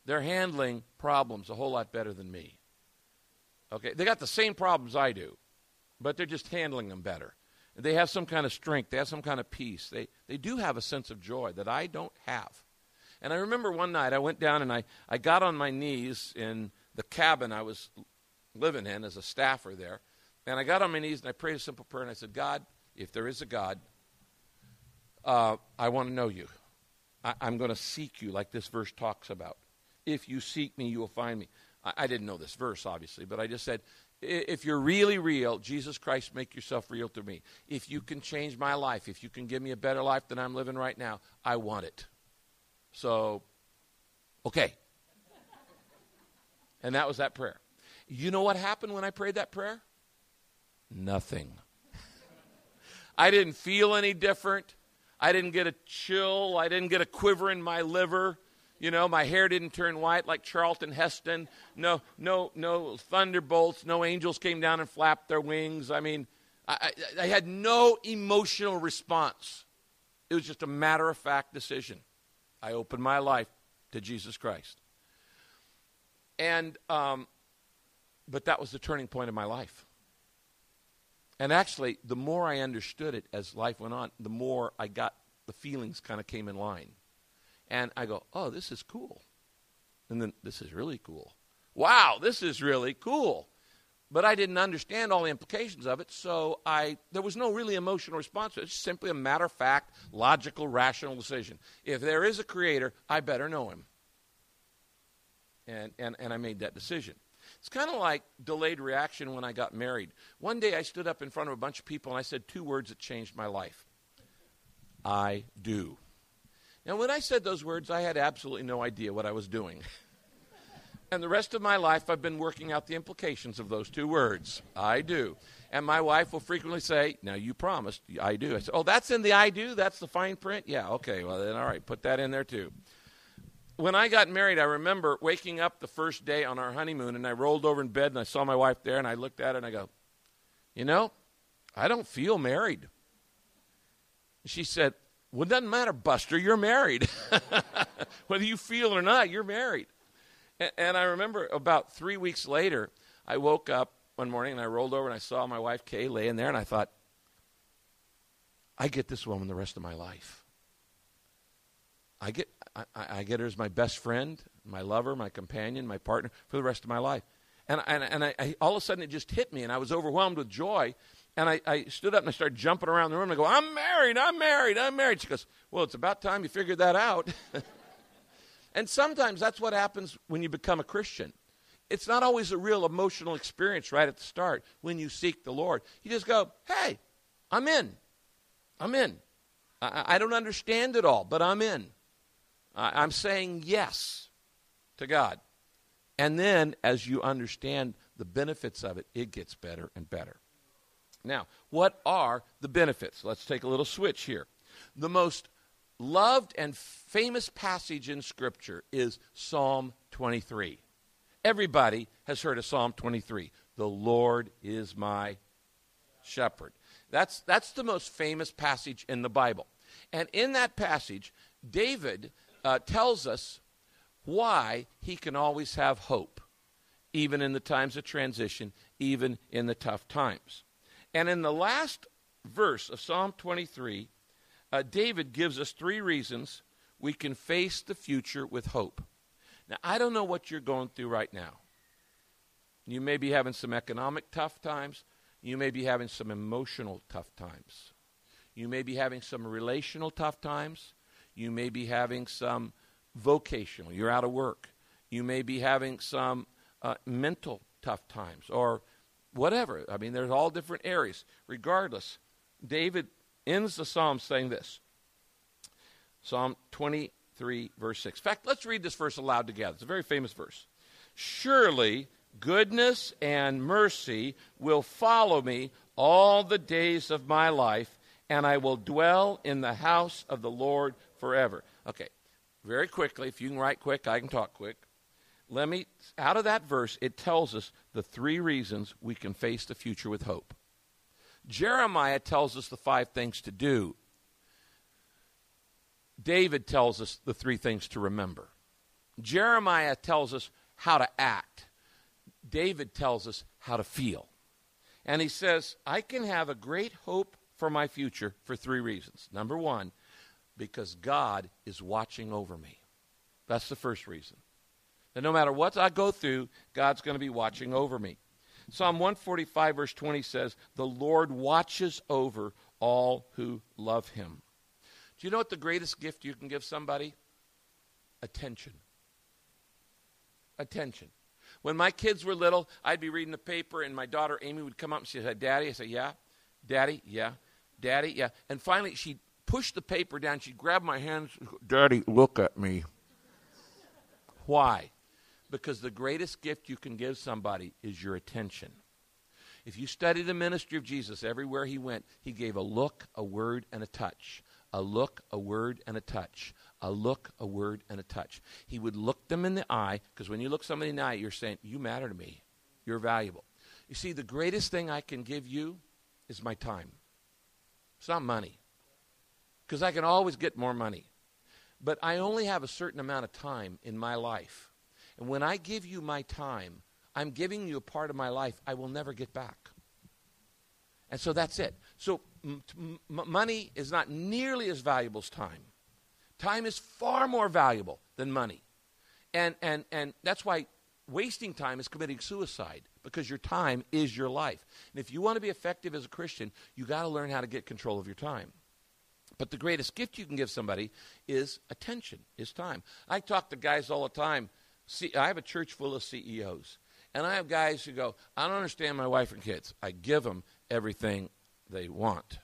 They're handling problems a whole lot better than me. Okay, they got the same problems I do, but they're just handling them better. They have some kind of strength. They have some kind of peace. They, they do have a sense of joy that I don't have. And I remember one night I went down and I, I got on my knees in the cabin I was living in as a staffer there. And I got on my knees and I prayed a simple prayer and I said, God, if there is a God, uh, I want to know you. I, am going to seek you like this verse talks about. If you seek me, you will find me. I, I didn't know this verse, obviously, but I just said, if you're really real, Jesus Christ, make yourself real to me. If you can change my life, if you can give me a better life than I'm living right now, I want it. So, okay. And that was that prayer. You know what happened when I prayed that prayer? Nothing. I didn't feel any different. I didn't get a chill. I didn't get a quiver in my liver. You know, my hair didn't turn white like Charlton Heston. No, no, no thunderbolts. No angels came down and flapped their wings. I mean, I, I, I had no emotional response. It was just a matter of fact decision. I opened my life to Jesus Christ. And, um, but that was the turning point of my life. And actually, the more I understood it as life went on, the more I got the feelings kind of came in line. And I go, oh, this is cool. And then this is really cool. Wow, this is really cool. But I didn't understand all the implications of it, so I there was no really emotional response. It's simply a matter of fact, logical, rational decision. If there is a creator, I better know him. And and, and I made that decision. It's kind of like delayed reaction when I got married. One day I stood up in front of a bunch of people and I said two words that changed my life. I do. And when I said those words, I had absolutely no idea what I was doing. and the rest of my life, I've been working out the implications of those two words. I do. And my wife will frequently say, Now you promised, I do. I said, Oh, that's in the I do? That's the fine print? Yeah, okay. Well, then, all right, put that in there too. When I got married, I remember waking up the first day on our honeymoon and I rolled over in bed and I saw my wife there and I looked at her and I go, You know, I don't feel married. She said, well, it doesn't matter, Buster. You're married. Whether you feel it or not, you're married. And, and, I remember about three weeks later, I woke up one morning and I rolled over and I saw my wife Kay laying there, and I thought, I get this woman the rest of my life. I get, I, I get her as my best friend, my lover, my companion, my partner for the rest of my life. And, and, and I, I, all of a sudden it just hit me, and I was overwhelmed with joy and I, I, stood up and I started jumping around the room. And I go, I'm married, I'm married, I'm married. She goes, Well, it's about time you figured that out. and sometimes that's what happens when you become a Christian. It's not always a real emotional experience right at the start when you seek the Lord. You just go, Hey, I'm in. I'm in. I, I don't understand it all, but I'm in. I, I'm saying yes to God. And then as you understand the benefits of it, it gets better and better. Now, what are the benefits? Let's take a little switch here. The most loved and famous passage in Scripture is Psalm 23. Everybody has heard of Psalm 23. The Lord is my shepherd. That's, that's the most famous passage in the Bible. And in that passage, David uh, tells us why he can always have hope, even in the times of transition, even in the tough times. And in the last verse of Psalm 23, uh, David gives us three reasons we can face the future with hope. Now, I don't know what you're going through right now. You may be having some economic tough times. You may be having some emotional tough times. You may be having some relational tough times. You may be having some vocational. You're out of work. You may be having some uh, mental tough times or whatever. I mean, there's all different areas. Regardless, David ends the psalm saying this Psalm 23, verse 6. In fact, let's read this verse aloud together. It's a very famous verse. Surely goodness and mercy will follow me all the days of my life, and I will dwell in the house of the Lord forever. Okay, very quickly, if you can write quick, I can talk quick. Let me, out of that verse, it tells us the three reasons we can face the future with hope. Jeremiah tells us the five things to do. David tells us the three things to remember. Jeremiah tells us how to act. David tells us how to feel. And he says, I can have a great hope for my future for three reasons. Number one, because God is watching over me. That's the first reason. That no matter what I go through, God's going to be watching over me. Psalm 145, verse 20 says, The Lord watches over all who love him. Do you know what the greatest gift you can give somebody? Attention. Attention. When my kids were little, I'd be reading the paper, and my daughter Amy would come up and she said, Daddy, I said, Yeah. Daddy, yeah. Daddy, yeah. And finally, she'd push the paper down. She'd grab my hands. Daddy, look at me. Why? Because the greatest gift you can give somebody is your attention. If you study the ministry of Jesus, everywhere he went, he gave a look, a word, and a touch. A look, a word, and a touch. A look, a word, and a touch. He would look them in the eye, because when you look somebody in the eye, you're saying, You matter to me. You're valuable. You see, the greatest thing I can give you is my time. It's not money, because I can always get more money. But I only have a certain amount of time in my life. And when I give you my time, I'm giving you a part of my life I will never get back. And so that's it. So m- m- money is not nearly as valuable as time. Time is far more valuable than money. And, and, and that's why wasting time is committing suicide because your time is your life. And if you want to be effective as a Christian, you got to learn how to get control of your time. But the greatest gift you can give somebody is attention, is time. I talk to guys all the time. See, I have a church full of CEOs. And I have guys who go, I don't understand my wife and kids. I give them everything they want.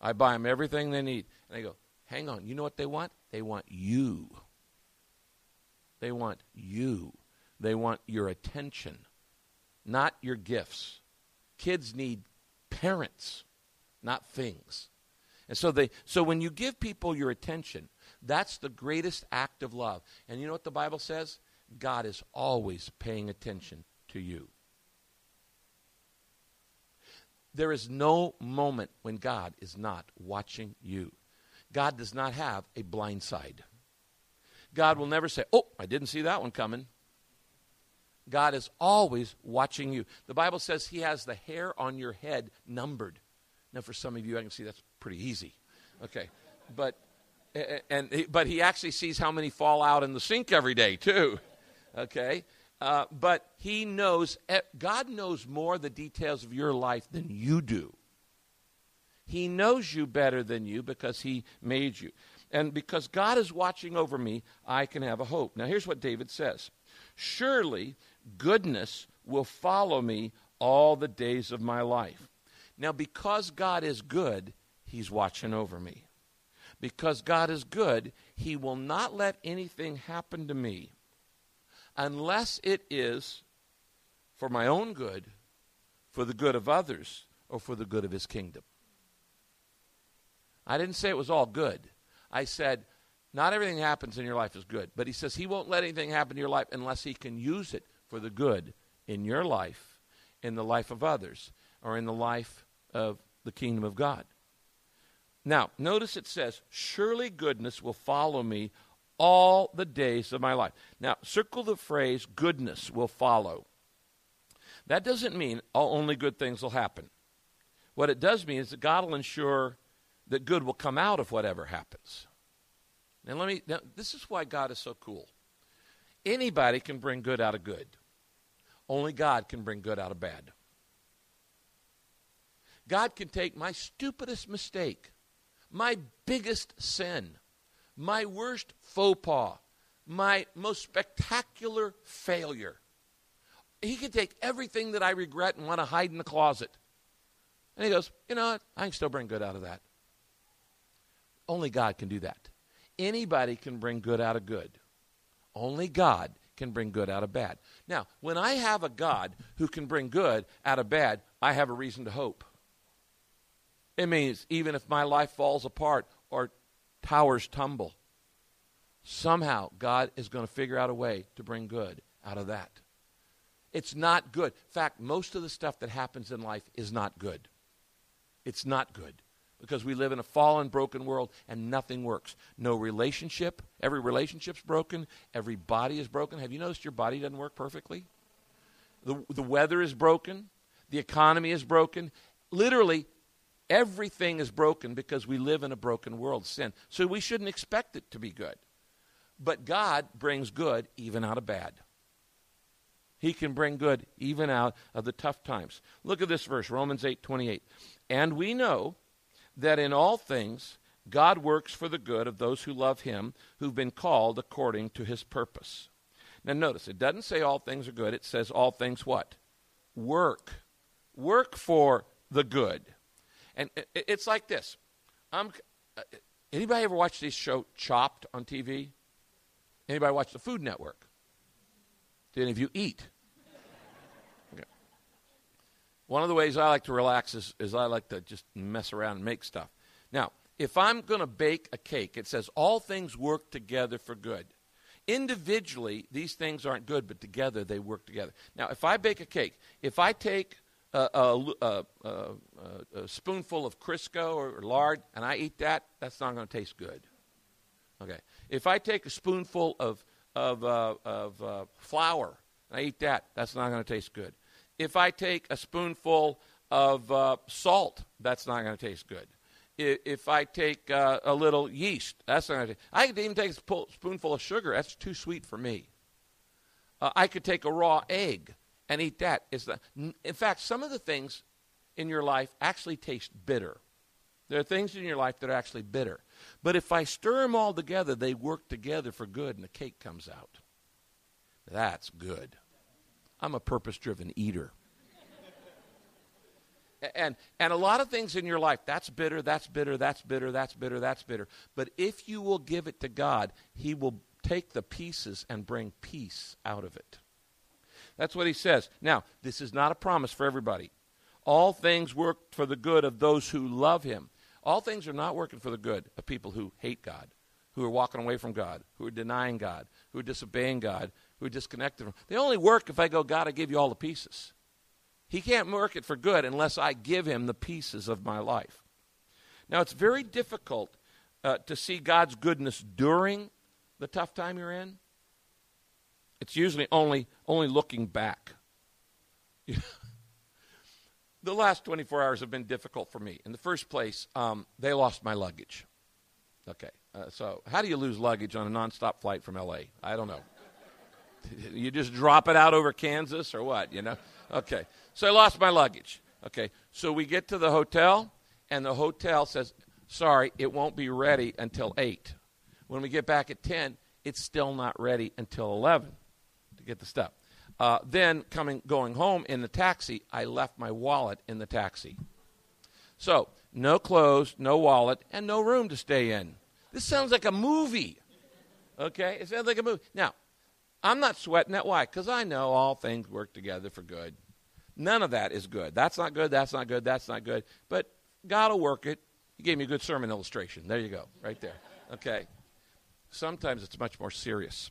I buy them everything they need. And they go, hang on, you know what they want? They want you. They want you. They want your attention, not your gifts. Kids need parents, not things. And so they so when you give people your attention, that's the greatest act of love. And you know what the Bible says? God is always paying attention to you. There is no moment when God is not watching you. God does not have a blind side. God will never say, Oh, I didn't see that one coming. God is always watching you. The Bible says He has the hair on your head numbered. Now, for some of you, I can see that's pretty easy. Okay. But, and, but He actually sees how many fall out in the sink every day, too. Okay. Uh, but he knows, God knows more the details of your life than you do. He knows you better than you because he made you. And because God is watching over me, I can have a hope. Now, here's what David says Surely goodness will follow me all the days of my life. Now, because God is good, he's watching over me. Because God is good, he will not let anything happen to me unless it is for my own good, for the good of others, or for the good of his kingdom. I didn't say it was all good. I said, not everything happens in your life is good. But he says he won't let anything happen in your life unless he can use it for the good in your life, in the life of others, or in the life of the kingdom of God. Now, notice it says, Surely goodness will follow me all the days of my life. Now, circle the phrase, goodness will follow. That doesn't mean only good things will happen. What it does mean is that God will ensure that good will come out of whatever happens. Now, let me, now, this is why God is so cool. Anybody can bring good out of good, only God can bring good out of bad. God can take my stupidest mistake, my biggest sin, my worst faux pas, my most spectacular failure. He can take everything that I regret and want to hide in the closet. And he goes, You know what? I can still bring good out of that. Only God can do that. Anybody can bring good out of good. Only God can bring good out of bad. Now, when I have a God who can bring good out of bad, I have a reason to hope. It means even if my life falls apart or towers tumble, somehow God is going to figure out a way to bring good out of that. It's not good. In fact, most of the stuff that happens in life is not good. It's not good because we live in a fallen, broken world and nothing works. No relationship, every relationship's broken, every body is broken. Have you noticed your body doesn't work perfectly? The, the weather is broken, the economy is broken. Literally, everything is broken because we live in a broken world, sin. So we shouldn't expect it to be good. But God brings good even out of bad. He can bring good even out of the tough times. Look at this verse, Romans 8 28. And we know that in all things God works for the good of those who love him, who've been called according to his purpose. Now notice, it doesn't say all things are good, it says all things what? Work. Work for the good. And it's like this. I'm, uh, anybody ever watch this show Chopped on TV? Anybody watch the Food Network? Do any of you eat? Okay. One of the ways I like to relax is, is I like to just mess around and make stuff. Now, if I'm going to bake a cake, it says all things work together for good. Individually, these things aren't good, but together they work together. Now, if I bake a cake, if I take a, a, a, a spoonful of Crisco or lard and I eat that, that's not going to taste good. Okay. If I take a spoonful of, of, uh, of uh, flour and I eat that, that's not going to taste good. If I take a spoonful of uh, salt, that's not going to taste good. If I take uh, a little yeast, that's not going to. I could even take a spoonful of sugar. That's too sweet for me. Uh, I could take a raw egg and eat that. Is the, in fact, some of the things in your life actually taste bitter. There are things in your life that are actually bitter. But if I stir them all together, they work together for good and the cake comes out. That's good. I'm a purpose driven eater. and, and a lot of things in your life, that's bitter, that's bitter, that's bitter, that's bitter, that's bitter. But if you will give it to God, He will take the pieces and bring peace out of it. That's what He says. Now, this is not a promise for everybody. All things work for the good of those who love Him. All things are not working for the good of people who hate God, who are walking away from God, who are denying God, who are disobeying God, who are disconnected from. They only work if I go, God, I give you all the pieces. He can't work it for good unless I give him the pieces of my life. Now, it's very difficult uh, to see God's goodness during the tough time you're in. It's usually only only looking back. the last 24 hours have been difficult for me. In the first place, um, they lost my luggage. Okay, uh, so how do you lose luggage on a nonstop flight from L.A.? I don't know you just drop it out over Kansas or what, you know? Okay. So I lost my luggage. Okay. So we get to the hotel, and the hotel says, sorry, it won't be ready until 8. When we get back at 10, it's still not ready until 11 to get the stuff. Uh, then coming going home in the taxi, I left my wallet in the taxi. So no clothes, no wallet, and no room to stay in. This sounds like a movie. Okay, it sounds like a movie. Now I'm not sweating that. Why? Because I know all things work together for good. None of that is good. That's not good. That's not good. That's not good. But God will work it. He gave me a good sermon illustration. There you go, right there. Okay. Sometimes it's much more serious.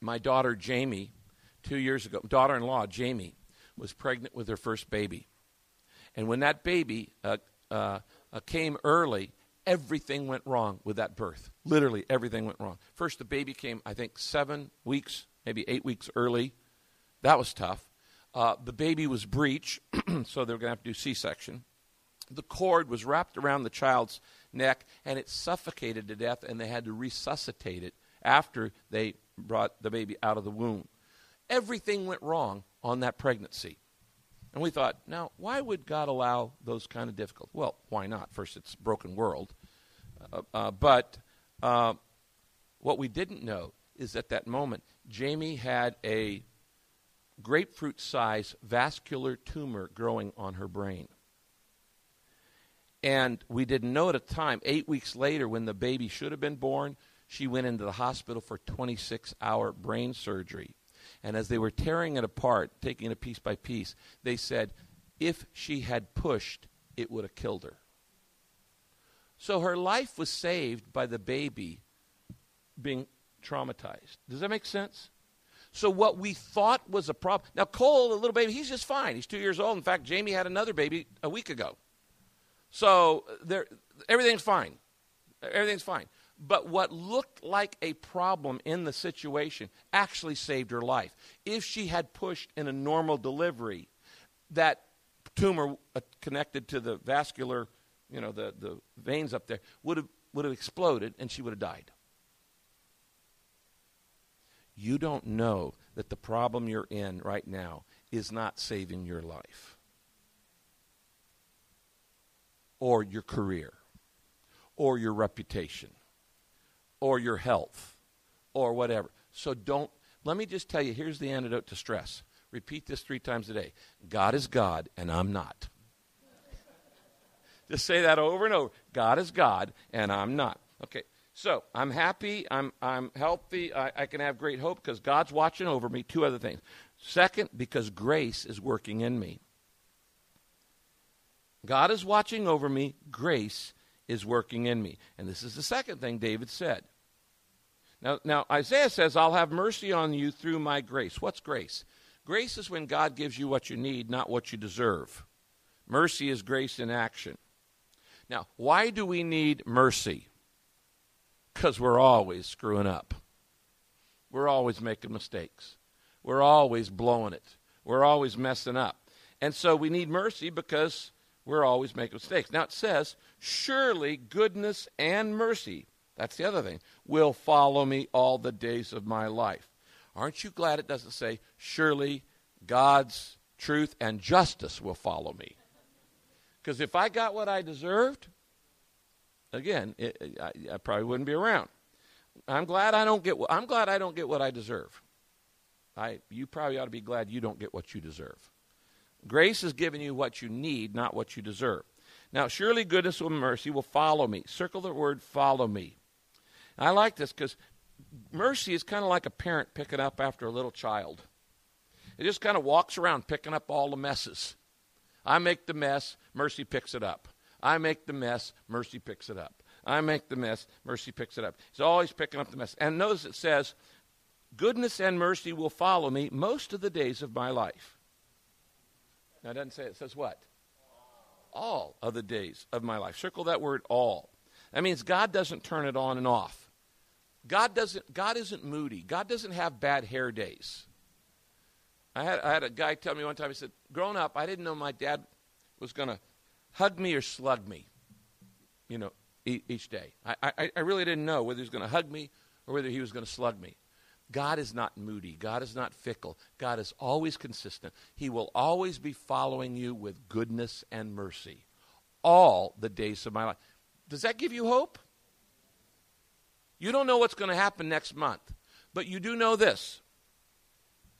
My daughter, Jamie, two years ago, daughter in law, Jamie, was pregnant with her first baby. And when that baby uh, uh, uh, came early, everything went wrong with that birth. Literally, everything went wrong. First, the baby came, I think, seven weeks, maybe eight weeks early. That was tough. Uh, the baby was breech, so they were going to have to do C section. The cord was wrapped around the child's neck, and it suffocated to death, and they had to resuscitate it after they brought the baby out of the womb. Everything went wrong on that pregnancy. And we thought, now, why would God allow those kind of difficulties? Well, why not? First, it's broken world. Uh, uh, but uh, what we didn't know is at that moment, Jamie had a grapefruit size vascular tumor growing on her brain. And we didn't know at the time. Eight weeks later, when the baby should have been born, she went into the hospital for 26 hour brain surgery. And as they were tearing it apart, taking it piece by piece, they said, if she had pushed, it would have killed her. So her life was saved by the baby being traumatized. Does that make sense? So what we thought was a problem. Now Cole, the little baby, he's just fine. He's two years old. In fact, Jamie had another baby a week ago. So everything's fine. Everything's fine. But what looked like a problem in the situation actually saved her life. If she had pushed in a normal delivery, that tumor uh, connected to the vascular, you know, the, the veins up there, would have, would have exploded and she would have died. You don't know that the problem you're in right now is not saving your life or your career or your reputation or your health or whatever. So don't, let me just tell you here's the antidote to stress. Repeat this three times a day God is God, and I'm not. just say that over and over God is God, and I'm not. Okay. So I'm happy, I'm, I'm healthy, I, I can have great hope because God's watching over me. Two other things. Second, because grace is working in me. God is watching over me, grace is working in me. And this is the second thing David said. Now, now Isaiah says, I'll have mercy on you through my grace. What's grace? Grace is when God gives you what you need, not what you deserve. Mercy is grace in action. Now, why do we need mercy? Because we're always screwing up. We're always making mistakes. We're always blowing it. We're always messing up. And so we need mercy because we're always making mistakes. Now it says, Surely goodness and mercy, that's the other thing, will follow me all the days of my life. Aren't you glad it doesn't say, Surely God's truth and justice will follow me? Because if I got what I deserved, again, it, I, I probably wouldn't be around. I'm glad I don't get. I'm glad I don't get what I deserve. I, you probably ought to be glad you don't get what you deserve. Grace is giving you what you need, not what you deserve. Now, surely goodness and mercy will follow me. Circle the word follow me. I like this because mercy is kind of like a parent picking up after a little child. It just kind of walks around picking up all the messes. I make the mess, mercy picks it up. I make the mess, mercy picks it up. I make the mess, mercy picks it up. He's always picking up the mess. And notice it says, Goodness and mercy will follow me most of the days of my life. Now, it doesn't say it. says what? All of the days of my life. Circle that word all. That means God doesn't turn it on and off. God doesn't God isn't moody. God doesn't have bad hair days. I had, I had a guy tell me one time, he said, Growing up, I didn't know my dad was going to hug me or slug me, you know, each day. I, I, I really didn't know whether he was going to hug me or whether he was going to slug me. God is not moody. God is not fickle. God is always consistent. He will always be following you with goodness and mercy all the days of my life. Does that give you hope? You don't know what's going to happen next month, but you do know this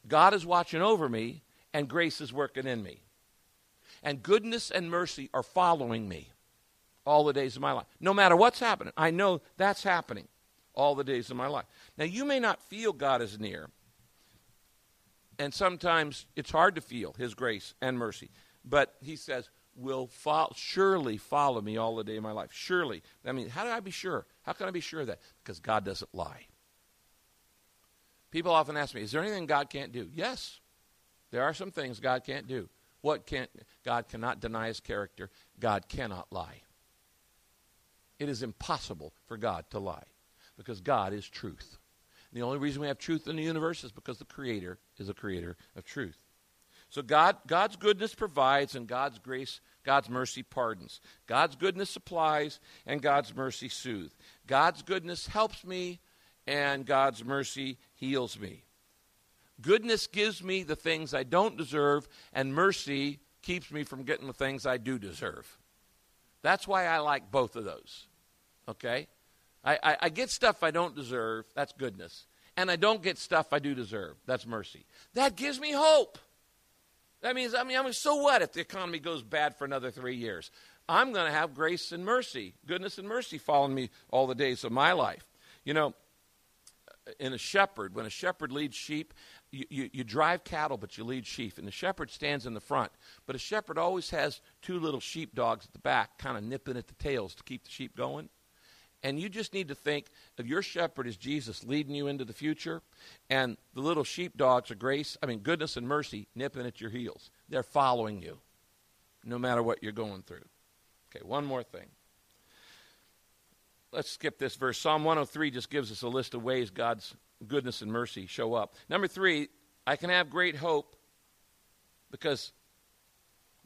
God is watching over me, and grace is working in me. And goodness and mercy are following me all the days of my life. No matter what's happening, I know that's happening all the days of my life. Now, you may not feel God is near, and sometimes it's hard to feel His grace and mercy, but He says, will follow, surely follow me all the day of my life. Surely. I mean, how do I be sure? How can I be sure of that? Because God doesn't lie. People often ask me, is there anything God can't do? Yes, there are some things God can't do. What can't God cannot deny his character. God cannot lie. It is impossible for God to lie because God is truth. And the only reason we have truth in the universe is because the creator is a creator of truth. So God God's goodness provides and God's grace God's mercy pardons. God's goodness supplies and God's mercy soothes. God's goodness helps me and God's mercy heals me. Goodness gives me the things I don't deserve, and mercy keeps me from getting the things I do deserve. That's why I like both of those. Okay? I, I, I, get stuff I don't deserve. That's goodness. And I don't get stuff I do deserve. That's mercy. That gives me hope. That means, I mean, I mean, so what if the economy goes bad for another three years? I'm going to have grace and mercy, goodness and mercy following me all the days of my life. You know, in a shepherd, when a shepherd leads sheep, you, you, you, drive cattle, but you lead sheep. And the shepherd stands in the front. But a shepherd always has two little sheep dogs at the back, kind of nipping at the tails to keep the sheep going. And you just need to think of your shepherd as Jesus leading you into the future, and the little sheep dogs of grace, I mean, goodness and mercy nipping at your heels. They're following you, no matter what you're going through. Okay, one more thing let's skip this verse. Psalm 103 just gives us a list of ways God's goodness and mercy show up. Number three, I can have great hope because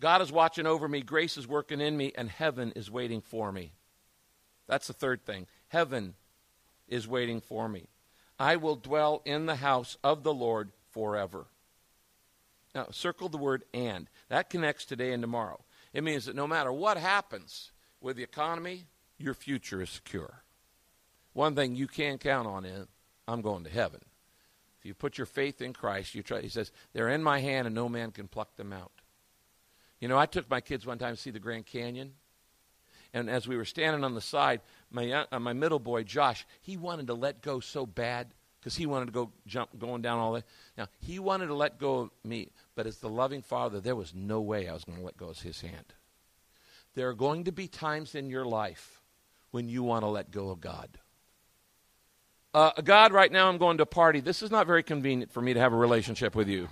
God is watching over me, grace is working in me, and heaven is waiting for me. That's the third thing. Heaven is waiting for me. I will dwell in the house of the Lord forever. Now, circle the word and. That connects today and tomorrow. It means that no matter what happens with the economy, your future is secure. One thing you can count on is I'm going to heaven. If you put your faith in Christ, you try. He says they're in my hand, and no man can pluck them out. You know, I took my kids one time to see the Grand Canyon, and as we were standing on the side, my uh, my middle boy Josh, he wanted to let go so bad because he wanted to go jump going down all that. Now he wanted to let go of me, but as the loving father, there was no way I was going to let go of his hand. There are going to be times in your life when you want to let go of God. Uh, God, right now I'm going to a party. This is not very convenient for me to have a relationship with you.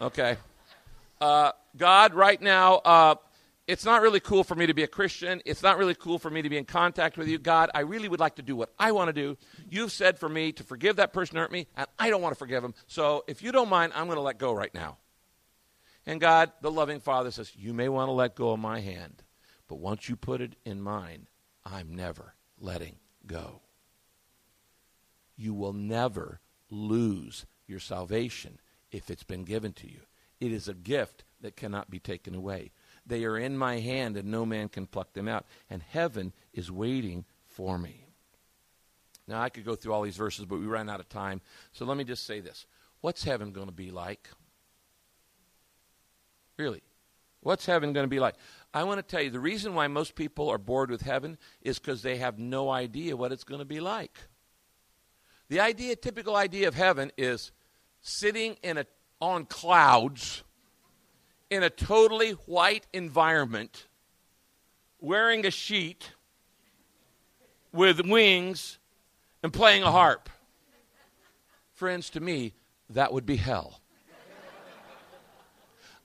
Okay. Uh, God, right now, uh, it's not really cool for me to be a Christian. It's not really cool for me to be in contact with you. God, I really would like to do what I want to do. You've said for me to forgive that person who hurt me, and I don't want to forgive him. So if you don't mind, I'm going to let go right now. And God, the loving Father, says, You may want to let go of my hand, but once you put it in mine, I'm never letting go. You will never lose your salvation if it's been given to you. It is a gift that cannot be taken away. They are in my hand, and no man can pluck them out. And heaven is waiting for me. Now, I could go through all these verses, but we ran out of time. So let me just say this What's heaven going to be like? Really? What's heaven going to be like? I want to tell you the reason why most people are bored with heaven is because they have no idea what it's going to be like. The idea, typical idea of heaven is sitting in a, on clouds in a totally white environment, wearing a sheet with wings and playing a harp. Friends, to me, that would be hell.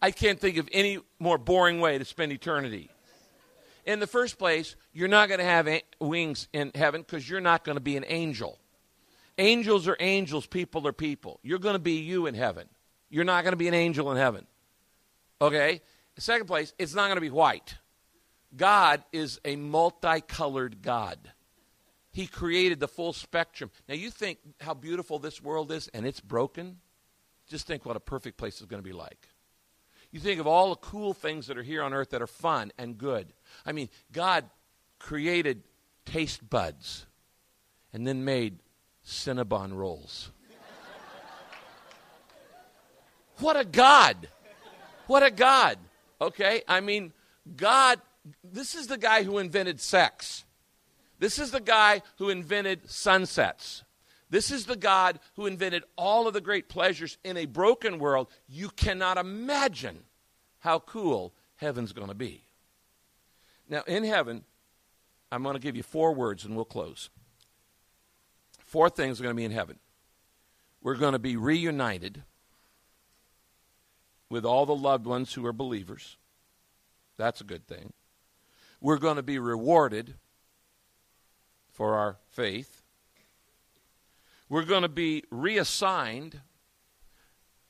I can't think of any more boring way to spend eternity. In the first place, you're not going to have a- wings in heaven because you're not going to be an angel. Angels are angels, people are people. You're going to be you in heaven. You're not going to be an angel in heaven. Okay? Second place, it's not going to be white. God is a multicolored God. He created the full spectrum. Now, you think how beautiful this world is and it's broken? Just think what a perfect place is going to be like. You think of all the cool things that are here on earth that are fun and good. I mean, God created taste buds and then made Cinnabon rolls. what a God! What a God! Okay? I mean, God, this is the guy who invented sex. This is the guy who invented sunsets. This is the God who invented all of the great pleasures in a broken world. You cannot imagine how cool heaven's going to be. Now, in heaven, I'm going to give you four words and we'll close. Four things are going to be in heaven. We're going to be reunited. With all the loved ones who are believers. That's a good thing. We're going to be rewarded for our faith. We're going to be reassigned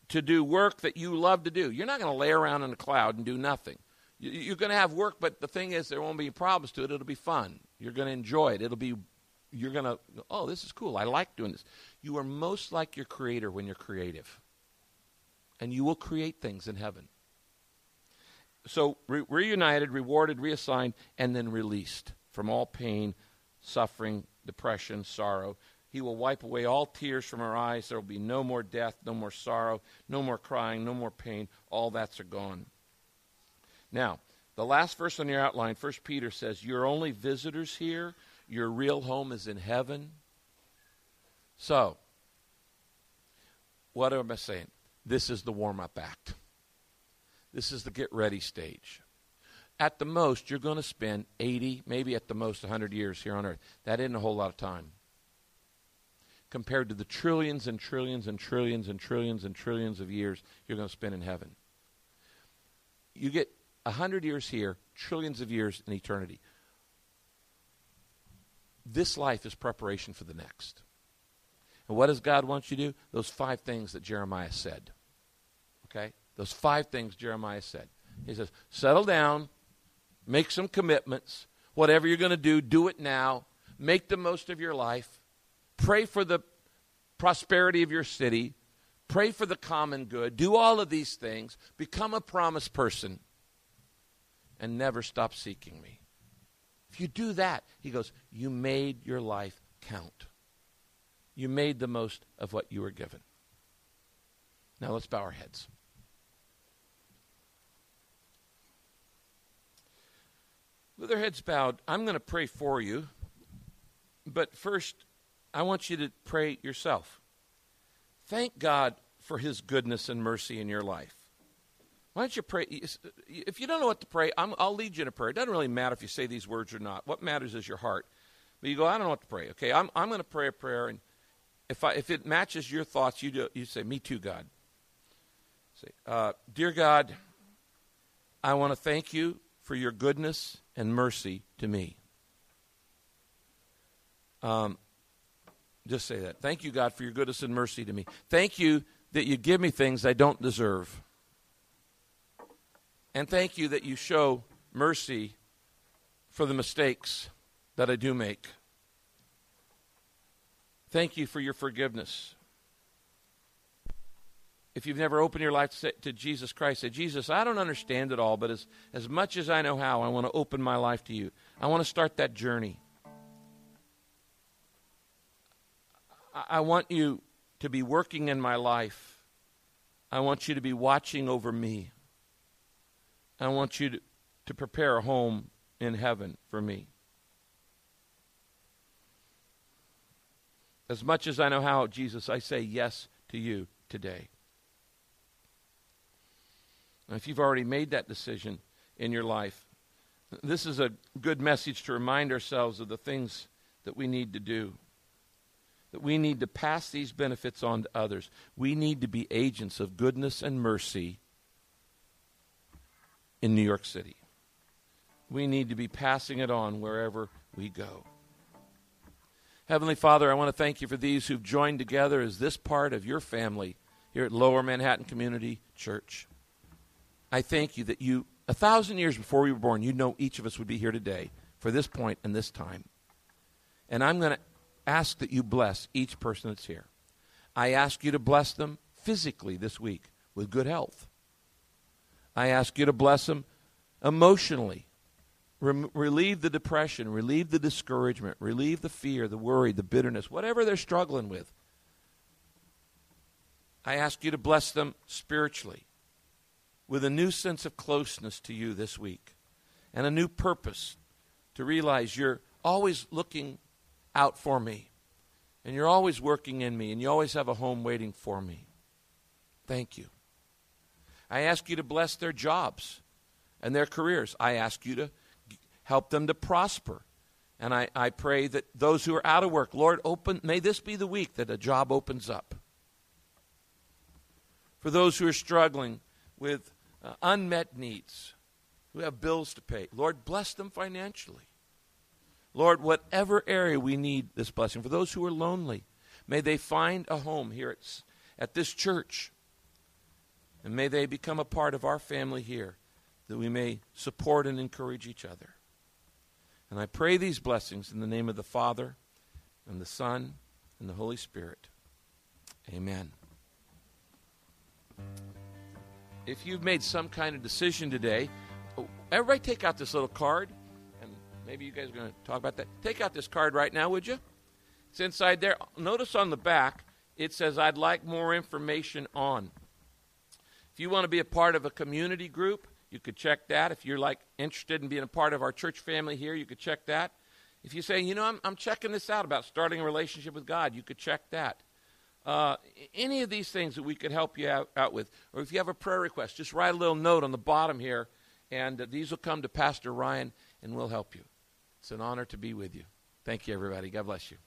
to do work that you love to do. You're not going to lay around in a cloud and do nothing. You're going to have work, but the thing is, there won't be problems to it. It'll be fun. You're going to enjoy it. It'll be, you're going to, oh, this is cool. I like doing this. You are most like your creator when you're creative. And you will create things in heaven. So, re- reunited, rewarded, reassigned, and then released from all pain, suffering, depression, sorrow. He will wipe away all tears from our eyes. There will be no more death, no more sorrow, no more crying, no more pain. All that's are gone. Now, the last verse on your outline, 1 Peter says, You're only visitors here. Your real home is in heaven. So, what am I saying? This is the warm up act. This is the get ready stage. At the most, you're going to spend 80, maybe at the most 100 years here on earth. That isn't a whole lot of time. Compared to the trillions and trillions and trillions and trillions and trillions of years you're going to spend in heaven. You get a hundred years here, trillions of years in eternity. This life is preparation for the next. And what does God want you to do? Those five things that Jeremiah said. Okay? Those five things Jeremiah said. He says, settle down, make some commitments. Whatever you're going to do, do it now. Make the most of your life. Pray for the prosperity of your city. Pray for the common good. Do all of these things. Become a promise person and never stop seeking me. If you do that, he goes, you made your life count. You made the most of what you were given. Now let's bow our heads. With our heads bowed, I'm going to pray for you. But first, I want you to pray yourself. Thank God for his goodness and mercy in your life. Why don't you pray? If you don't know what to pray, i will lead you in a prayer. It doesn't really matter if you say these words or not. What matters is your heart. But you go, I don't know what to pray. Okay, I'm, I'm going to pray a prayer, and if, I, if it matches your thoughts, you, do, you say, Me too, God. Say, uh, Dear God, I want to thank you for your goodness and mercy to me. Um, just say that. Thank you, God, for your goodness and mercy to me. Thank you that you give me things I don't deserve. And thank you that you show mercy for the mistakes that I do make. Thank you for your forgiveness. If you've never opened your life to Jesus Christ, say, Jesus, I don't understand it all, but as, as much as I know how, I want to open my life to you. I want to start that journey. I, I want you to be working in my life. I want you to be watching over me. I want you to, to prepare a home in heaven for me. As much as I know how, Jesus, I say yes to you today. Now, if you've already made that decision in your life, this is a good message to remind ourselves of the things that we need to do. That we need to pass these benefits on to others. We need to be agents of goodness and mercy in New York City. We need to be passing it on wherever we go. Heavenly Father, I want to thank you for these who've joined together as this part of your family here at Lower Manhattan Community Church. I thank you that you, a thousand years before we were born, you know each of us would be here today for this point and this time. And I'm going to ask that you bless each person that's here. I ask you to bless them physically this week with good health. I ask you to bless them emotionally. Relieve the depression, relieve the discouragement, relieve the fear, the worry, the bitterness, whatever they're struggling with. I ask you to bless them spiritually with a new sense of closeness to you this week and a new purpose to realize you're always looking out for me and you're always working in me and you always have a home waiting for me. Thank you. I ask you to bless their jobs and their careers. I ask you to help them to prosper. And I, I pray that those who are out of work, Lord, open may this be the week that a job opens up. For those who are struggling with uh, unmet needs, who have bills to pay. Lord, bless them financially. Lord, whatever area we need this blessing, for those who are lonely, may they find a home here at, at this church. And may they become a part of our family here, that we may support and encourage each other. And I pray these blessings in the name of the Father, and the Son, and the Holy Spirit. Amen. If you've made some kind of decision today, oh, everybody take out this little card. And maybe you guys are going to talk about that. Take out this card right now, would you? It's inside there. Notice on the back, it says, I'd like more information on. If you want to be a part of a community group, you could check that. If you're like interested in being a part of our church family here, you could check that. If you say, you know, I'm, I'm checking this out about starting a relationship with God, you could check that. Uh, any of these things that we could help you out, out, with, or if you have a prayer request, just write a little note on the bottom here, and uh, these will come to Pastor Ryan, and we'll help you. It's an honor to be with you. Thank you, everybody. God bless you.